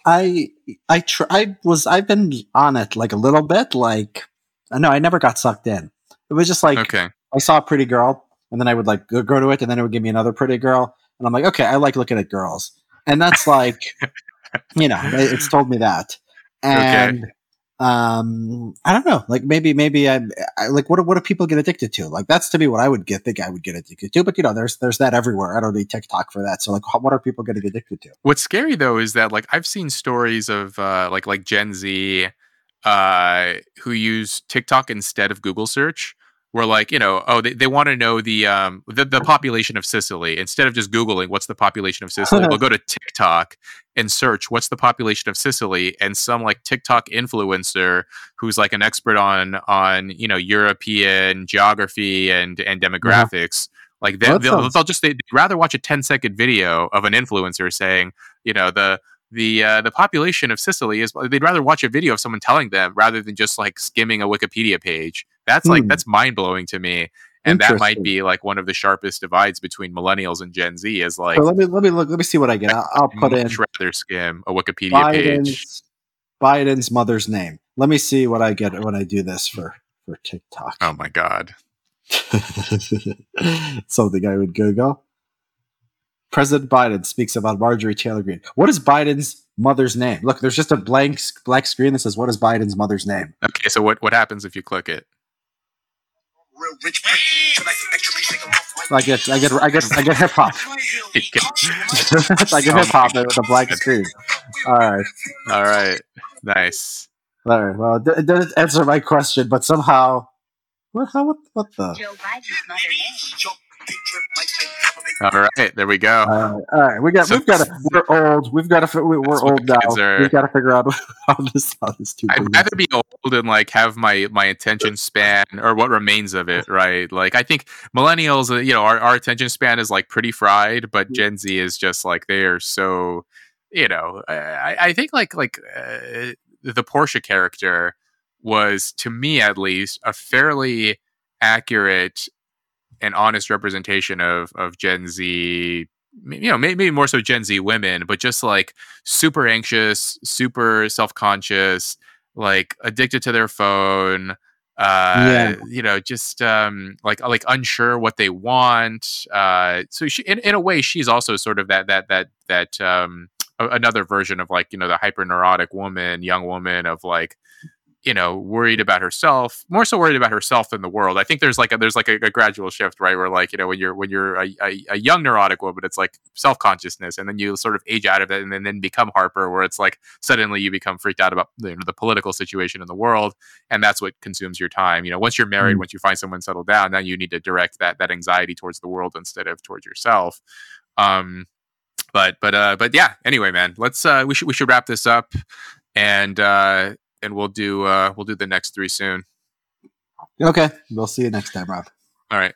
i i tr- i was i've been on it like a little bit like no i never got sucked in it was just like okay i saw a pretty girl and then i would like go, go to it and then it would give me another pretty girl and i'm like okay i like looking at girls and that's like you know, it's told me that. And okay. Um, I don't know, like maybe, maybe I, I like what, what do people get addicted to? Like that's to me what I would get, think I would get addicted to. But you know, there's there's that everywhere. I don't need TikTok for that. So like, what are people getting addicted to? What's scary though is that like I've seen stories of uh, like like Gen Z uh, who use TikTok instead of Google search were like, you know, oh, they, they want to know the um the, the population of Sicily. Instead of just Googling what's the population of Sicily, they'll go to TikTok and search what's the population of Sicily, and some like TikTok influencer who's like an expert on on you know European geography and and demographics. Yeah. Like they, will they'll, they'll just they'd rather watch a 10 second video of an influencer saying, you know, the the uh, the population of Sicily is they'd rather watch a video of someone telling them rather than just like skimming a Wikipedia page. That's like hmm. that's mind blowing to me. And that might be like one of the sharpest divides between millennials and Gen Z is like. So let me let me look. Let me see what I get. I'll, I'll put in. rather skim a Wikipedia Biden's, page. Biden's mother's name. Let me see what I get when I do this for for TikTok. Oh my god. Something I would Google. President Biden speaks about Marjorie Taylor Greene. What is Biden's mother's name? Look, there's just a blank black screen that says, "What is Biden's mother's name?" Okay, so what what happens if you click it? I get, I get, I get, I get hip hop. I get hip hop with a blank screen. All right, all right, nice. All right. Well, it didn't answer my question, but somehow, what? How? What? What the? Joe Biden's mother name. All right, there we go. Uh, all right, we got. So, we've got. To, we're old. We've got to. We're old now. Are, we've got to figure out how this. How this. I'd rather be old and like have my my attention span or what remains of it, right? Like I think millennials, uh, you know, our, our attention span is like pretty fried, but Gen Z is just like they are so, you know, I, I think like like uh, the Portia character was to me at least a fairly accurate an honest representation of of Gen Z you know maybe more so gen z women but just like super anxious super self-conscious like addicted to their phone uh yeah. you know just um like like unsure what they want uh so she in, in a way she's also sort of that that that that um a, another version of like you know the hyper neurotic woman, young woman of like you know worried about herself more so worried about herself than the world. I think there's like a there's like a, a gradual shift right where like you know when you're when you're a, a, a, young neurotic woman it's like self-consciousness and then you sort of age out of it and then, then become harper where it's like suddenly you become freaked out about you know the political situation in the world and that's what consumes your time. You know once you're married mm. once you find someone settled down then you need to direct that that anxiety towards the world instead of towards yourself. Um but but uh but yeah anyway man let's uh we should we should wrap this up and uh and we'll do uh we'll do the next three soon. Okay, we'll see you next time, Rob. All right.